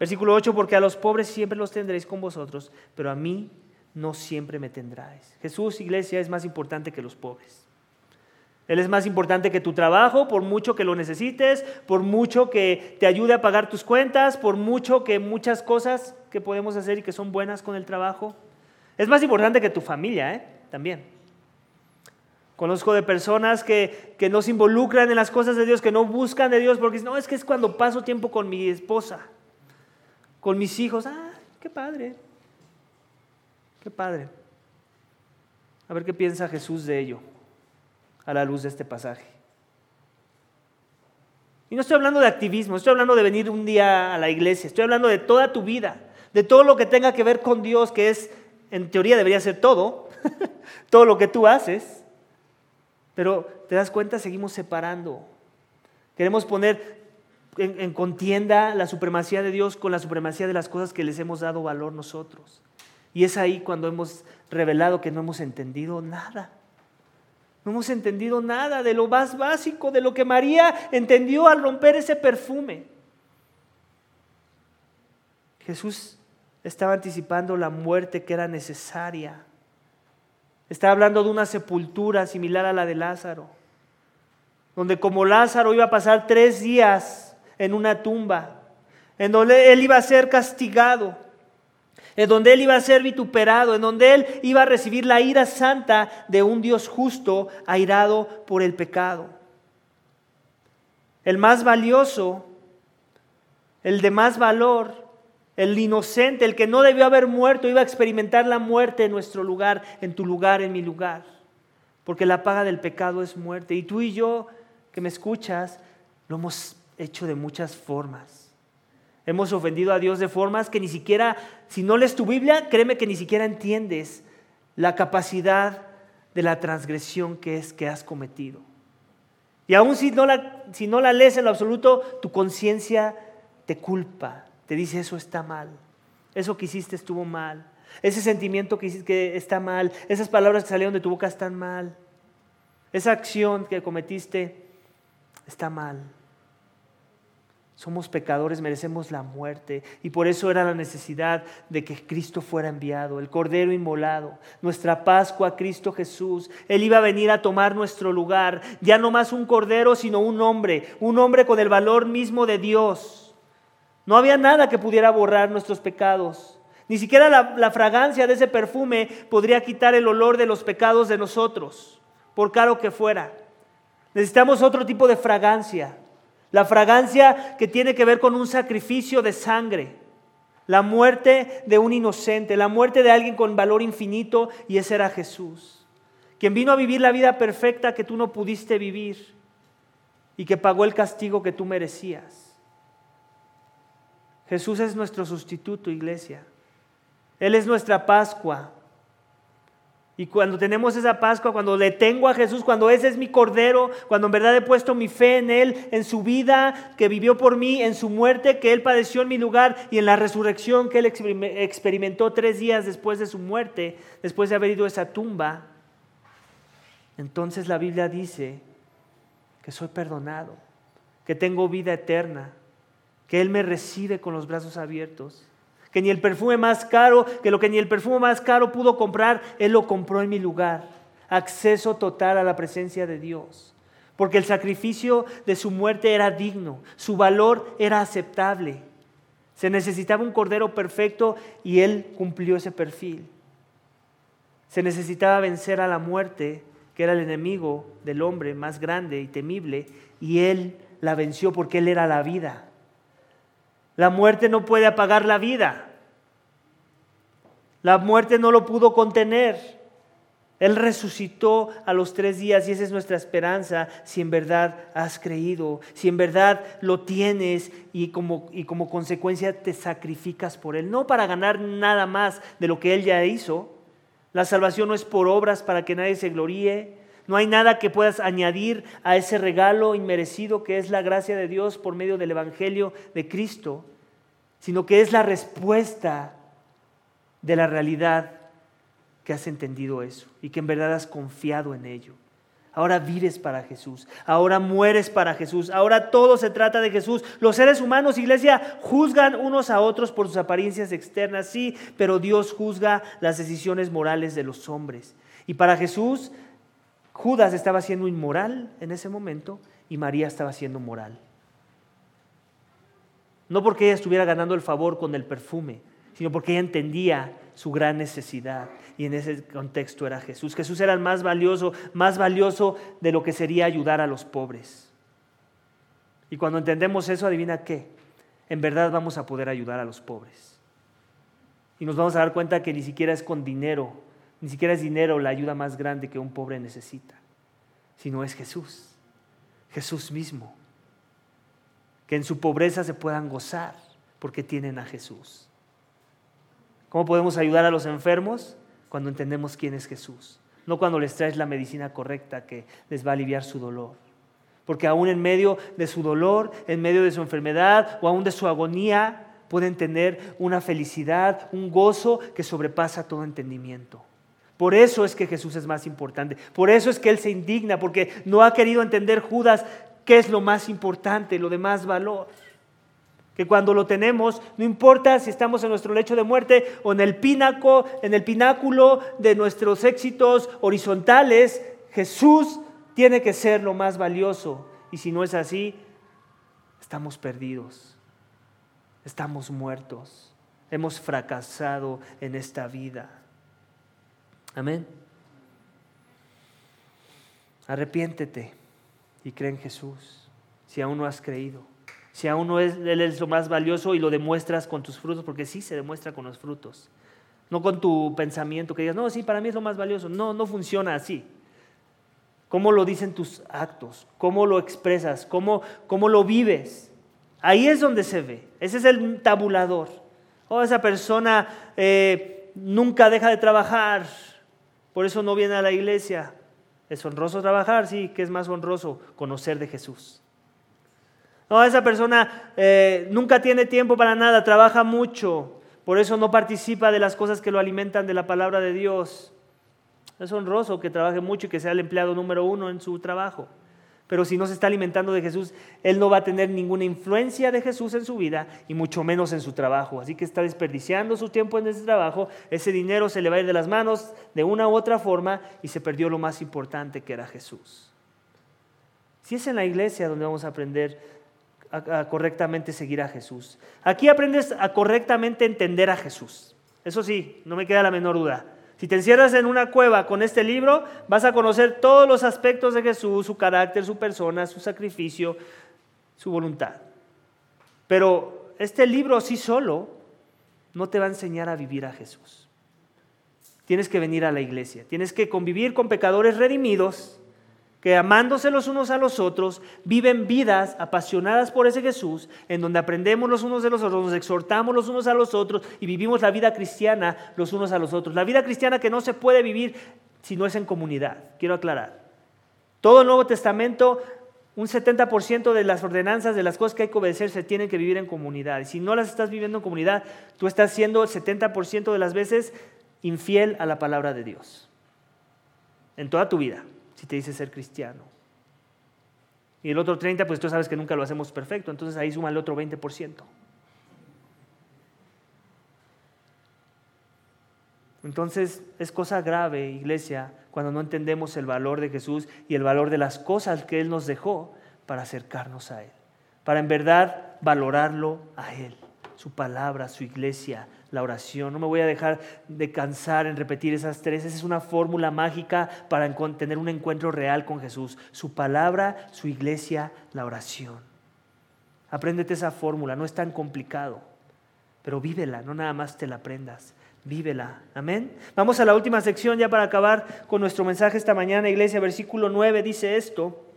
Versículo 8, porque a los pobres siempre los tendréis con vosotros, pero a mí no siempre me tendráis. Jesús, iglesia, es más importante que los pobres. Él es más importante que tu trabajo, por mucho que lo necesites, por mucho que te ayude a pagar tus cuentas, por mucho que muchas cosas que podemos hacer y que son buenas con el trabajo. Es más importante que tu familia, ¿eh? También. Conozco de personas que, que no se involucran en las cosas de Dios, que no buscan de Dios, porque no, es que es cuando paso tiempo con mi esposa, con mis hijos. Ah, qué padre. Qué padre. A ver qué piensa Jesús de ello a la luz de este pasaje. Y no estoy hablando de activismo, estoy hablando de venir un día a la iglesia, estoy hablando de toda tu vida, de todo lo que tenga que ver con Dios, que es, en teoría debería ser todo, todo lo que tú haces, pero te das cuenta, seguimos separando. Queremos poner en, en contienda la supremacía de Dios con la supremacía de las cosas que les hemos dado valor nosotros. Y es ahí cuando hemos revelado que no hemos entendido nada. No hemos entendido nada de lo más básico, de lo que María entendió al romper ese perfume. Jesús estaba anticipando la muerte que era necesaria. Estaba hablando de una sepultura similar a la de Lázaro, donde como Lázaro iba a pasar tres días en una tumba, en donde él iba a ser castigado, en donde Él iba a ser vituperado, en donde Él iba a recibir la ira santa de un Dios justo, airado por el pecado. El más valioso, el de más valor, el inocente, el que no debió haber muerto, iba a experimentar la muerte en nuestro lugar, en tu lugar, en mi lugar. Porque la paga del pecado es muerte. Y tú y yo, que me escuchas, lo hemos hecho de muchas formas. Hemos ofendido a Dios de formas que ni siquiera, si no lees tu Biblia, créeme que ni siquiera entiendes la capacidad de la transgresión que es que has cometido. Y aún si no la, si no la lees en lo absoluto, tu conciencia te culpa, te dice eso está mal, eso que hiciste estuvo mal, ese sentimiento que hiciste que está mal, esas palabras que salieron de tu boca están mal, esa acción que cometiste está mal. Somos pecadores, merecemos la muerte. Y por eso era la necesidad de que Cristo fuera enviado, el Cordero inmolado, nuestra Pascua, Cristo Jesús. Él iba a venir a tomar nuestro lugar. Ya no más un Cordero, sino un hombre, un hombre con el valor mismo de Dios. No había nada que pudiera borrar nuestros pecados. Ni siquiera la, la fragancia de ese perfume podría quitar el olor de los pecados de nosotros, por caro que fuera. Necesitamos otro tipo de fragancia. La fragancia que tiene que ver con un sacrificio de sangre. La muerte de un inocente, la muerte de alguien con valor infinito y ese era Jesús. Quien vino a vivir la vida perfecta que tú no pudiste vivir y que pagó el castigo que tú merecías. Jesús es nuestro sustituto, iglesia. Él es nuestra Pascua. Y cuando tenemos esa Pascua, cuando le tengo a Jesús, cuando ese es mi Cordero, cuando en verdad he puesto mi fe en Él, en su vida que vivió por mí, en su muerte que Él padeció en mi lugar y en la resurrección que Él experimentó tres días después de su muerte, después de haber ido a esa tumba, entonces la Biblia dice que soy perdonado, que tengo vida eterna, que Él me recibe con los brazos abiertos que ni el perfume más caro, que lo que ni el perfume más caro pudo comprar, Él lo compró en mi lugar. Acceso total a la presencia de Dios. Porque el sacrificio de su muerte era digno, su valor era aceptable. Se necesitaba un cordero perfecto y Él cumplió ese perfil. Se necesitaba vencer a la muerte, que era el enemigo del hombre más grande y temible, y Él la venció porque Él era la vida. La muerte no puede apagar la vida. La muerte no lo pudo contener. Él resucitó a los tres días y esa es nuestra esperanza si en verdad has creído, si en verdad lo tienes y como, y como consecuencia te sacrificas por Él. No para ganar nada más de lo que Él ya hizo. La salvación no es por obras para que nadie se gloríe. No hay nada que puedas añadir a ese regalo inmerecido que es la gracia de Dios por medio del Evangelio de Cristo, sino que es la respuesta de la realidad que has entendido eso y que en verdad has confiado en ello. Ahora vives para Jesús, ahora mueres para Jesús, ahora todo se trata de Jesús. Los seres humanos, iglesia, juzgan unos a otros por sus apariencias externas, sí, pero Dios juzga las decisiones morales de los hombres. Y para Jesús Judas estaba siendo inmoral en ese momento y María estaba siendo moral. No porque ella estuviera ganando el favor con el perfume, sino porque ella entendía su gran necesidad. Y en ese contexto era Jesús. Jesús era el más valioso, más valioso de lo que sería ayudar a los pobres. Y cuando entendemos eso, adivina qué, en verdad vamos a poder ayudar a los pobres. Y nos vamos a dar cuenta que ni siquiera es con dinero ni siquiera es dinero la ayuda más grande que un pobre necesita, sino es Jesús, Jesús mismo. Que en su pobreza se puedan gozar porque tienen a Jesús. ¿Cómo podemos ayudar a los enfermos? Cuando entendemos quién es Jesús, no cuando les traes la medicina correcta que les va a aliviar su dolor. Porque aún en medio de su dolor, en medio de su enfermedad o aún de su agonía, pueden tener una felicidad, un gozo que sobrepasa todo entendimiento. Por eso es que Jesús es más importante. Por eso es que Él se indigna, porque no ha querido entender Judas qué es lo más importante, lo de más valor. Que cuando lo tenemos, no importa si estamos en nuestro lecho de muerte o en el pináculo, en el pináculo de nuestros éxitos horizontales, Jesús tiene que ser lo más valioso. Y si no es así, estamos perdidos. Estamos muertos. hemos fracasado en esta vida. Amén. Arrepiéntete y cree en Jesús, si aún no has creído. Si aún no es, Él es lo más valioso y lo demuestras con tus frutos, porque sí se demuestra con los frutos. No con tu pensamiento que digas, no, sí, para mí es lo más valioso. No, no funciona así. ¿Cómo lo dicen tus actos? ¿Cómo lo expresas? ¿Cómo, cómo lo vives? Ahí es donde se ve. Ese es el tabulador. Oh, esa persona eh, nunca deja de trabajar, por eso no viene a la iglesia. ¿Es honroso trabajar? Sí, ¿qué es más honroso? Conocer de Jesús. No, esa persona eh, nunca tiene tiempo para nada, trabaja mucho, por eso no participa de las cosas que lo alimentan de la palabra de Dios. Es honroso que trabaje mucho y que sea el empleado número uno en su trabajo. Pero si no se está alimentando de Jesús, él no va a tener ninguna influencia de Jesús en su vida y mucho menos en su trabajo. Así que está desperdiciando su tiempo en ese trabajo, ese dinero se le va a ir de las manos de una u otra forma y se perdió lo más importante que era Jesús. Si es en la iglesia donde vamos a aprender a, correctamente seguir a Jesús. Aquí aprendes a correctamente entender a Jesús. Eso sí, no me queda la menor duda. Si te encierras en una cueva con este libro, vas a conocer todos los aspectos de Jesús, su carácter, su persona, su sacrificio, su voluntad. Pero este libro sí solo no te va a enseñar a vivir a Jesús. Tienes que venir a la iglesia, tienes que convivir con pecadores redimidos que amándose los unos a los otros, viven vidas apasionadas por ese Jesús, en donde aprendemos los unos de los otros, nos exhortamos los unos a los otros y vivimos la vida cristiana los unos a los otros. La vida cristiana que no se puede vivir si no es en comunidad, quiero aclarar. Todo el Nuevo Testamento, un 70% de las ordenanzas, de las cosas que hay que obedecer, se tienen que vivir en comunidad. Y si no las estás viviendo en comunidad, tú estás siendo el 70% de las veces infiel a la palabra de Dios, en toda tu vida si te dice ser cristiano. Y el otro 30, pues tú sabes que nunca lo hacemos perfecto, entonces ahí suma el otro 20%. Entonces es cosa grave, iglesia, cuando no entendemos el valor de Jesús y el valor de las cosas que Él nos dejó para acercarnos a Él, para en verdad valorarlo a Él, su palabra, su iglesia, la oración. No me voy a dejar de cansar en repetir esas tres. Esa es una fórmula mágica para tener un encuentro real con Jesús. Su palabra, su iglesia, la oración. Apréndete esa fórmula, no es tan complicado, pero vívela, no nada más te la aprendas. Vívela. Amén. Vamos a la última sección ya para acabar con nuestro mensaje esta mañana, iglesia. Versículo 9 dice esto.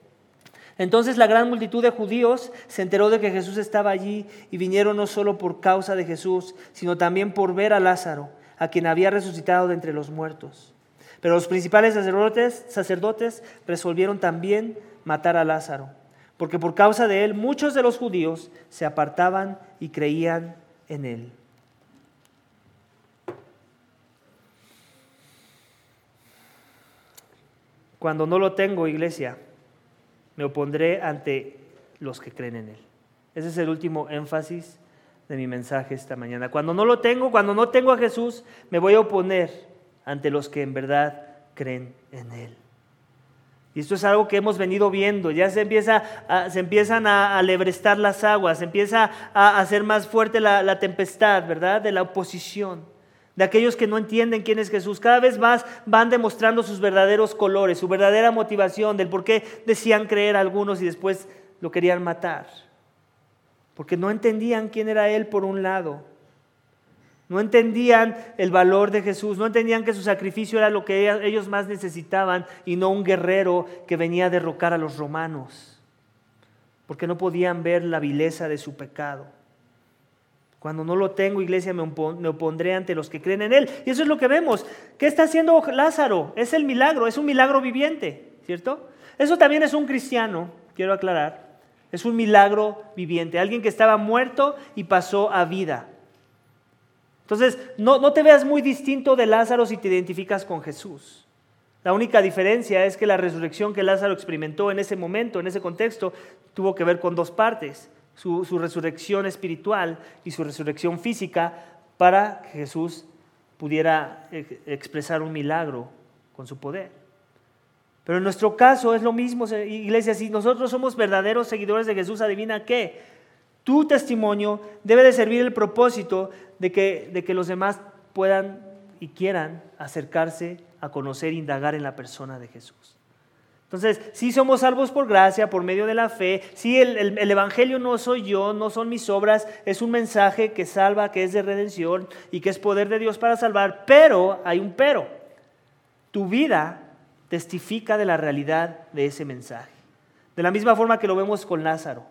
Entonces la gran multitud de judíos se enteró de que Jesús estaba allí y vinieron no solo por causa de Jesús, sino también por ver a Lázaro, a quien había resucitado de entre los muertos. Pero los principales sacerdotes, sacerdotes resolvieron también matar a Lázaro, porque por causa de él muchos de los judíos se apartaban y creían en él. Cuando no lo tengo, iglesia, me opondré ante los que creen en Él. Ese es el último énfasis de mi mensaje esta mañana. Cuando no lo tengo, cuando no tengo a Jesús, me voy a oponer ante los que en verdad creen en Él. Y esto es algo que hemos venido viendo. Ya se, empieza se empiezan a, lebrestar las aguas, se empieza a hacer más fuerte la, la tempestad, ¿verdad? De la oposición de aquellos que no entienden quién es Jesús. Cada vez más van demostrando sus verdaderos colores, su verdadera motivación del por qué decían creer a algunos y después lo querían matar. Porque no entendían quién era Él por un lado. No entendían el valor de Jesús, no entendían que su sacrificio era lo que ellos más necesitaban y no un guerrero que venía a derrocar a los romanos. Porque no podían ver la vileza de su pecado. Cuando no lo tengo, iglesia, me, opondré ante los que creen en Él. Y eso es lo que vemos. ¿Qué está haciendo Lázaro? Es el milagro, es un milagro viviente, ¿cierto? Eso también es un cristiano, quiero aclarar. Es un milagro viviente, alguien que estaba muerto y pasó a vida. Entonces, no, no te veas muy distinto de Lázaro si te identificas con Jesús. La única diferencia es que la resurrección que Lázaro experimentó en ese momento, en ese contexto, tuvo que ver con dos partes su, resurrección espiritual y su resurrección física para que Jesús pudiera expresar un milagro con su poder. Pero en nuestro caso es lo mismo, iglesia, si nosotros somos verdaderos seguidores de Jesús, adivina qué, Tu testimonio debe de servir el propósito de que, de que los demás puedan y quieran acercarse a conocer, indagar en la persona de Jesús. Entonces, si somos salvos por gracia, por medio de la fe, si el, el, Evangelio no soy yo, no son mis obras, es un mensaje que salva, que es de redención y que es poder de Dios para salvar, pero hay un pero. Tu vida testifica de la realidad de ese mensaje. De la misma forma que lo vemos con Lázaro.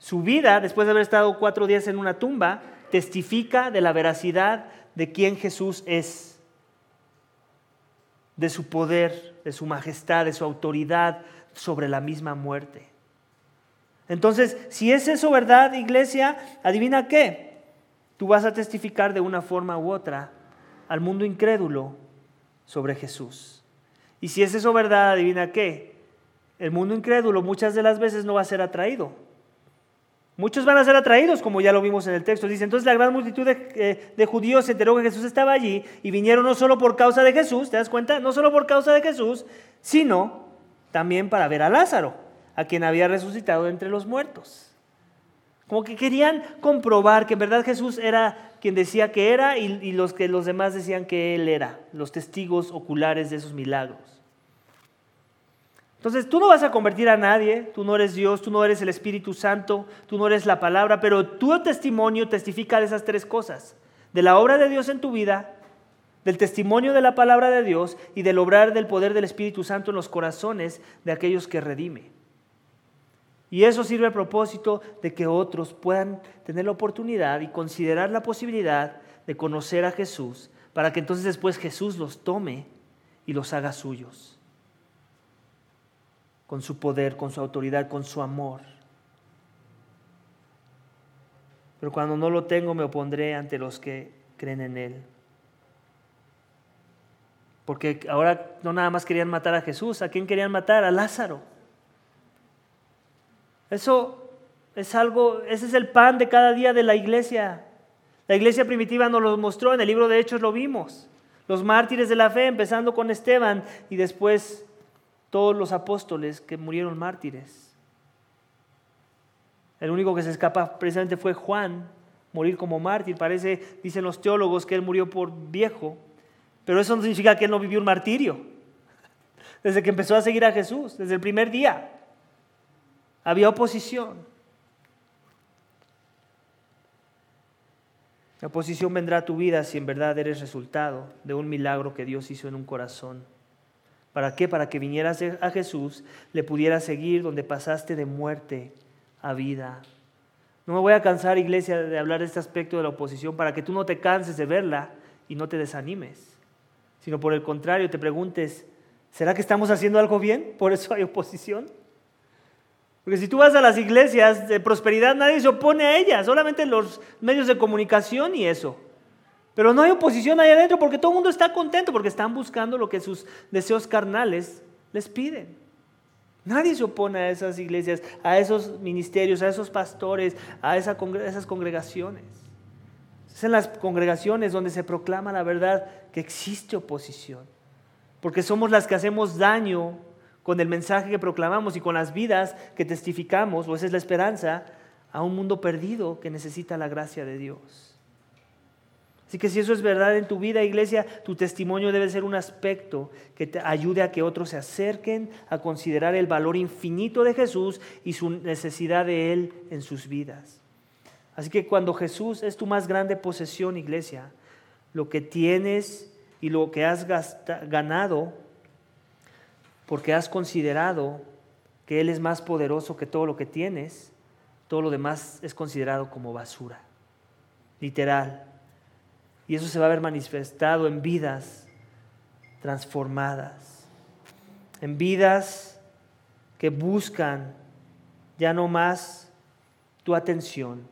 Su vida, después de haber estado cuatro días en una tumba, testifica de la veracidad de quién Jesús es, de su poder, de su majestad, de su autoridad sobre la misma muerte. Entonces, si es eso verdad, iglesia, adivina qué. Tú vas a testificar de una forma u otra al mundo incrédulo sobre Jesús. Y si es eso verdad, adivina qué. El mundo incrédulo muchas de las veces no va a ser atraído. Muchos van a ser atraídos, como ya lo vimos en el texto. Dice, entonces la gran multitud de, eh, de, judíos se enteró que Jesús estaba allí y vinieron no solo por causa de Jesús, ¿te das cuenta? No solo por causa de Jesús, sino también para ver a Lázaro, a quien había resucitado entre los muertos. Como que querían comprobar que en verdad Jesús era quien decía que era y, y los que los demás decían que él era, los testigos oculares de esos milagros. Entonces tú no vas a convertir a nadie, tú no eres Dios, tú no eres el Espíritu Santo, tú no eres la palabra, pero tu testimonio testifica de esas tres cosas, de la obra de Dios en tu vida, del testimonio de la palabra de Dios y del obrar del poder del Espíritu Santo en los corazones de aquellos que redime. Y eso sirve a propósito de que otros puedan tener la oportunidad y considerar la posibilidad de conocer a Jesús, para que entonces después Jesús los tome y los haga suyos con su poder, con su autoridad, con su amor. Pero cuando no lo tengo me opondré ante los que creen en Él. Porque ahora no nada más querían matar a Jesús, ¿a quién querían matar? A Lázaro. Eso es algo, ese es el pan de cada día de la iglesia. La iglesia primitiva nos lo mostró, en el libro de Hechos lo vimos. Los mártires de la fe, empezando con Esteban y después todos los apóstoles que murieron mártires. El único que se escapa precisamente fue Juan, morir como mártir. Parece, dicen los teólogos, que él murió por viejo, pero eso no significa que él no vivió un martirio. Desde que empezó a seguir a Jesús, desde el primer día, había oposición. La oposición vendrá a tu vida si en verdad eres resultado de un milagro que Dios hizo en un corazón. ¿Para qué? Para que vinieras a Jesús, le pudieras seguir donde pasaste de muerte a vida. No me voy a cansar, iglesia, de hablar de este aspecto de la oposición para que tú no te canses de verla y no te desanimes, sino por el contrario te preguntes, ¿será que estamos haciendo algo bien? Por eso hay oposición. Porque si tú vas a las iglesias de prosperidad, nadie se opone a ellas, solamente los medios de comunicación y eso. Pero no hay oposición ahí adentro porque todo el mundo está contento porque están buscando lo que sus deseos carnales les piden. Nadie se opone a esas iglesias, a esos ministerios, a esos pastores, a esas congregaciones. Es en las congregaciones donde se proclama la verdad que existe oposición. Porque somos las que hacemos daño con el mensaje que proclamamos y con las vidas que testificamos, o esa es la esperanza, a un mundo perdido que necesita la gracia de Dios. Así que si eso es verdad en tu vida, iglesia, tu testimonio debe ser un aspecto que te ayude a que otros se acerquen a considerar el valor infinito de Jesús y su necesidad de Él en sus vidas. Así que cuando Jesús es tu más grande posesión, iglesia, lo que tienes y lo que has ganado, porque has considerado que Él es más poderoso que todo lo que tienes, todo lo demás es considerado como basura. Literal. Y eso se va a ver manifestado en vidas transformadas, en vidas que buscan ya no más tu atención,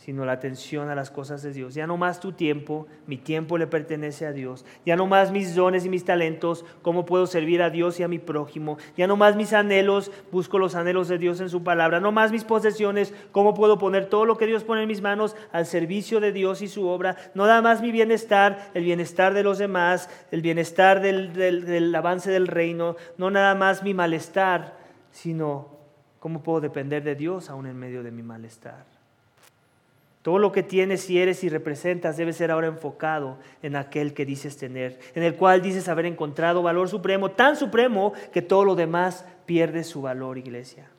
sino la atención a las cosas de Dios. Ya no más tu tiempo, mi tiempo le pertenece a Dios. Ya no más mis dones y mis talentos, cómo puedo servir a Dios y a mi prójimo. Ya no más mis anhelos, busco los anhelos de Dios en su palabra. No más mis posesiones, cómo puedo poner todo lo que Dios pone en mis manos al servicio de Dios y su obra. No nada más mi bienestar, el bienestar de los demás, el bienestar del, del avance del reino. No nada más mi malestar, sino ¿cómo puedo depender de Dios aún en medio de mi malestar? Todo lo que tienes y eres y representas debe ser ahora enfocado en aquel que dices tener, en el cual dices haber encontrado valor supremo, tan supremo que todo lo demás pierde su valor, iglesia.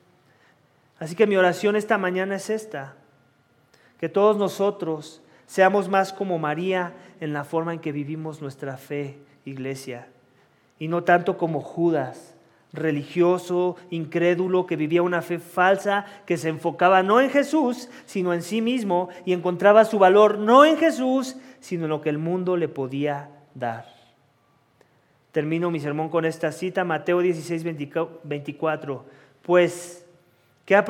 Así que mi oración esta mañana es esta, que todos nosotros seamos más como María en la forma en que vivimos nuestra fe, iglesia, y no tanto como Judas religioso, incrédulo, que vivía una fe falsa, que se enfocaba no en Jesús, sino en sí mismo, y encontraba su valor no en Jesús, sino en lo que el mundo le podía dar. Termino mi sermón con esta cita, Mateo 16, 24. Pues, ¿qué,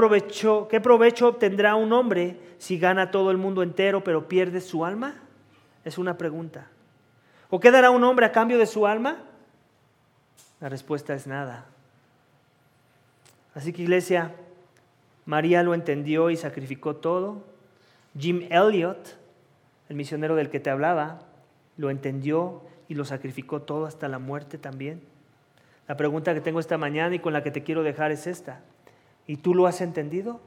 ¿qué provecho obtendrá un hombre si gana todo el mundo entero pero pierde su alma? Es una pregunta. ¿O qué dará un hombre a cambio de su alma? La respuesta es nada. Así que iglesia, María lo entendió y sacrificó todo. Jim Elliot, el misionero del que te hablaba, lo entendió y lo sacrificó todo hasta la muerte también. La pregunta que tengo esta mañana y con la que te quiero dejar es esta. ¿Y tú lo has entendido?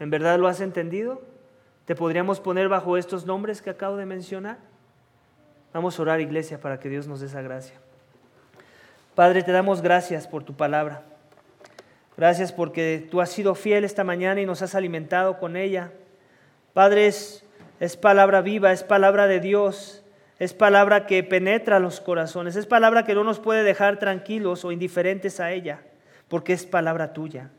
¿En verdad lo has entendido? ¿Te podríamos poner bajo estos nombres que acabo de mencionar? Vamos a orar, iglesia, para que Dios nos dé esa gracia. Padre, te damos gracias por tu palabra. Gracias porque tú has sido fiel esta mañana y nos has alimentado con ella. Padre, es, palabra viva, es palabra de Dios, es palabra que penetra los corazones, es palabra que no nos puede dejar tranquilos o indiferentes a ella, porque es palabra tuya.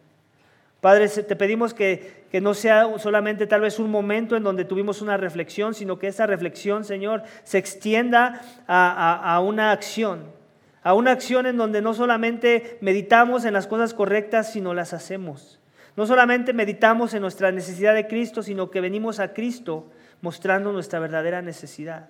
Padre, te pedimos que, no sea solamente tal vez un momento en donde tuvimos una reflexión, sino que esa reflexión, Señor, se extienda a una acción a una acción en donde no solamente meditamos en las cosas correctas, sino las hacemos. No solamente meditamos en nuestra necesidad de Cristo, sino que venimos a Cristo mostrando nuestra verdadera necesidad.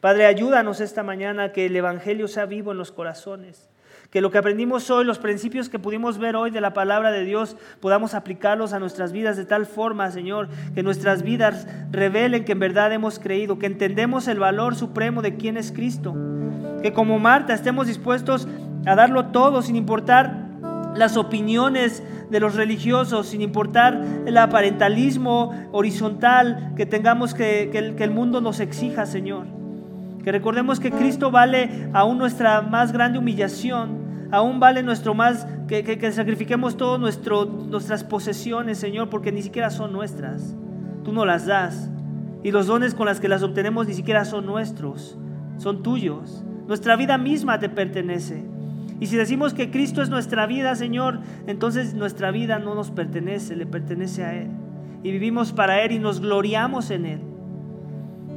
Padre, ayúdanos esta mañana a que el Evangelio sea vivo en los corazones, que lo que aprendimos hoy, los principios que pudimos ver hoy de la palabra de Dios, podamos aplicarlos a nuestras vidas de tal forma, Señor, que nuestras vidas revelen que en verdad hemos creído, que entendemos el valor supremo de quién es Cristo que como Marta estemos dispuestos a darlo todo sin importar las opiniones de los religiosos, sin importar el aparentalismo horizontal que tengamos que, el, que el mundo nos exija, Señor. Que recordemos que Cristo vale aún nuestra más grande humillación, aún vale nuestro más, que, que, sacrifiquemos todas nuestras posesiones, Señor, porque ni siquiera son nuestras. Tú no las das. Y los dones con los que las obtenemos ni siquiera son nuestros, son tuyos. Nuestra vida misma te pertenece. Y si decimos que Cristo es nuestra vida, Señor, entonces nuestra vida no nos pertenece, le pertenece a Él. Y vivimos para Él y nos gloriamos en Él.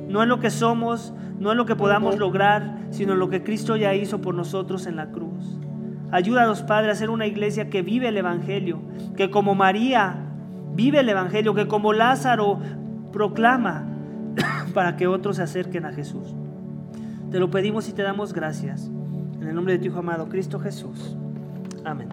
No en lo que somos, no en lo que podamos lograr, sino en lo que Cristo ya hizo por nosotros en la cruz. Ayúdanos, Padre, a ser una iglesia que vive el Evangelio, que como María vive el Evangelio, que como Lázaro proclama para que otros se acerquen a Jesús. Te lo pedimos y te damos gracias. En el nombre de tu Hijo amado, Cristo Jesús. Amén.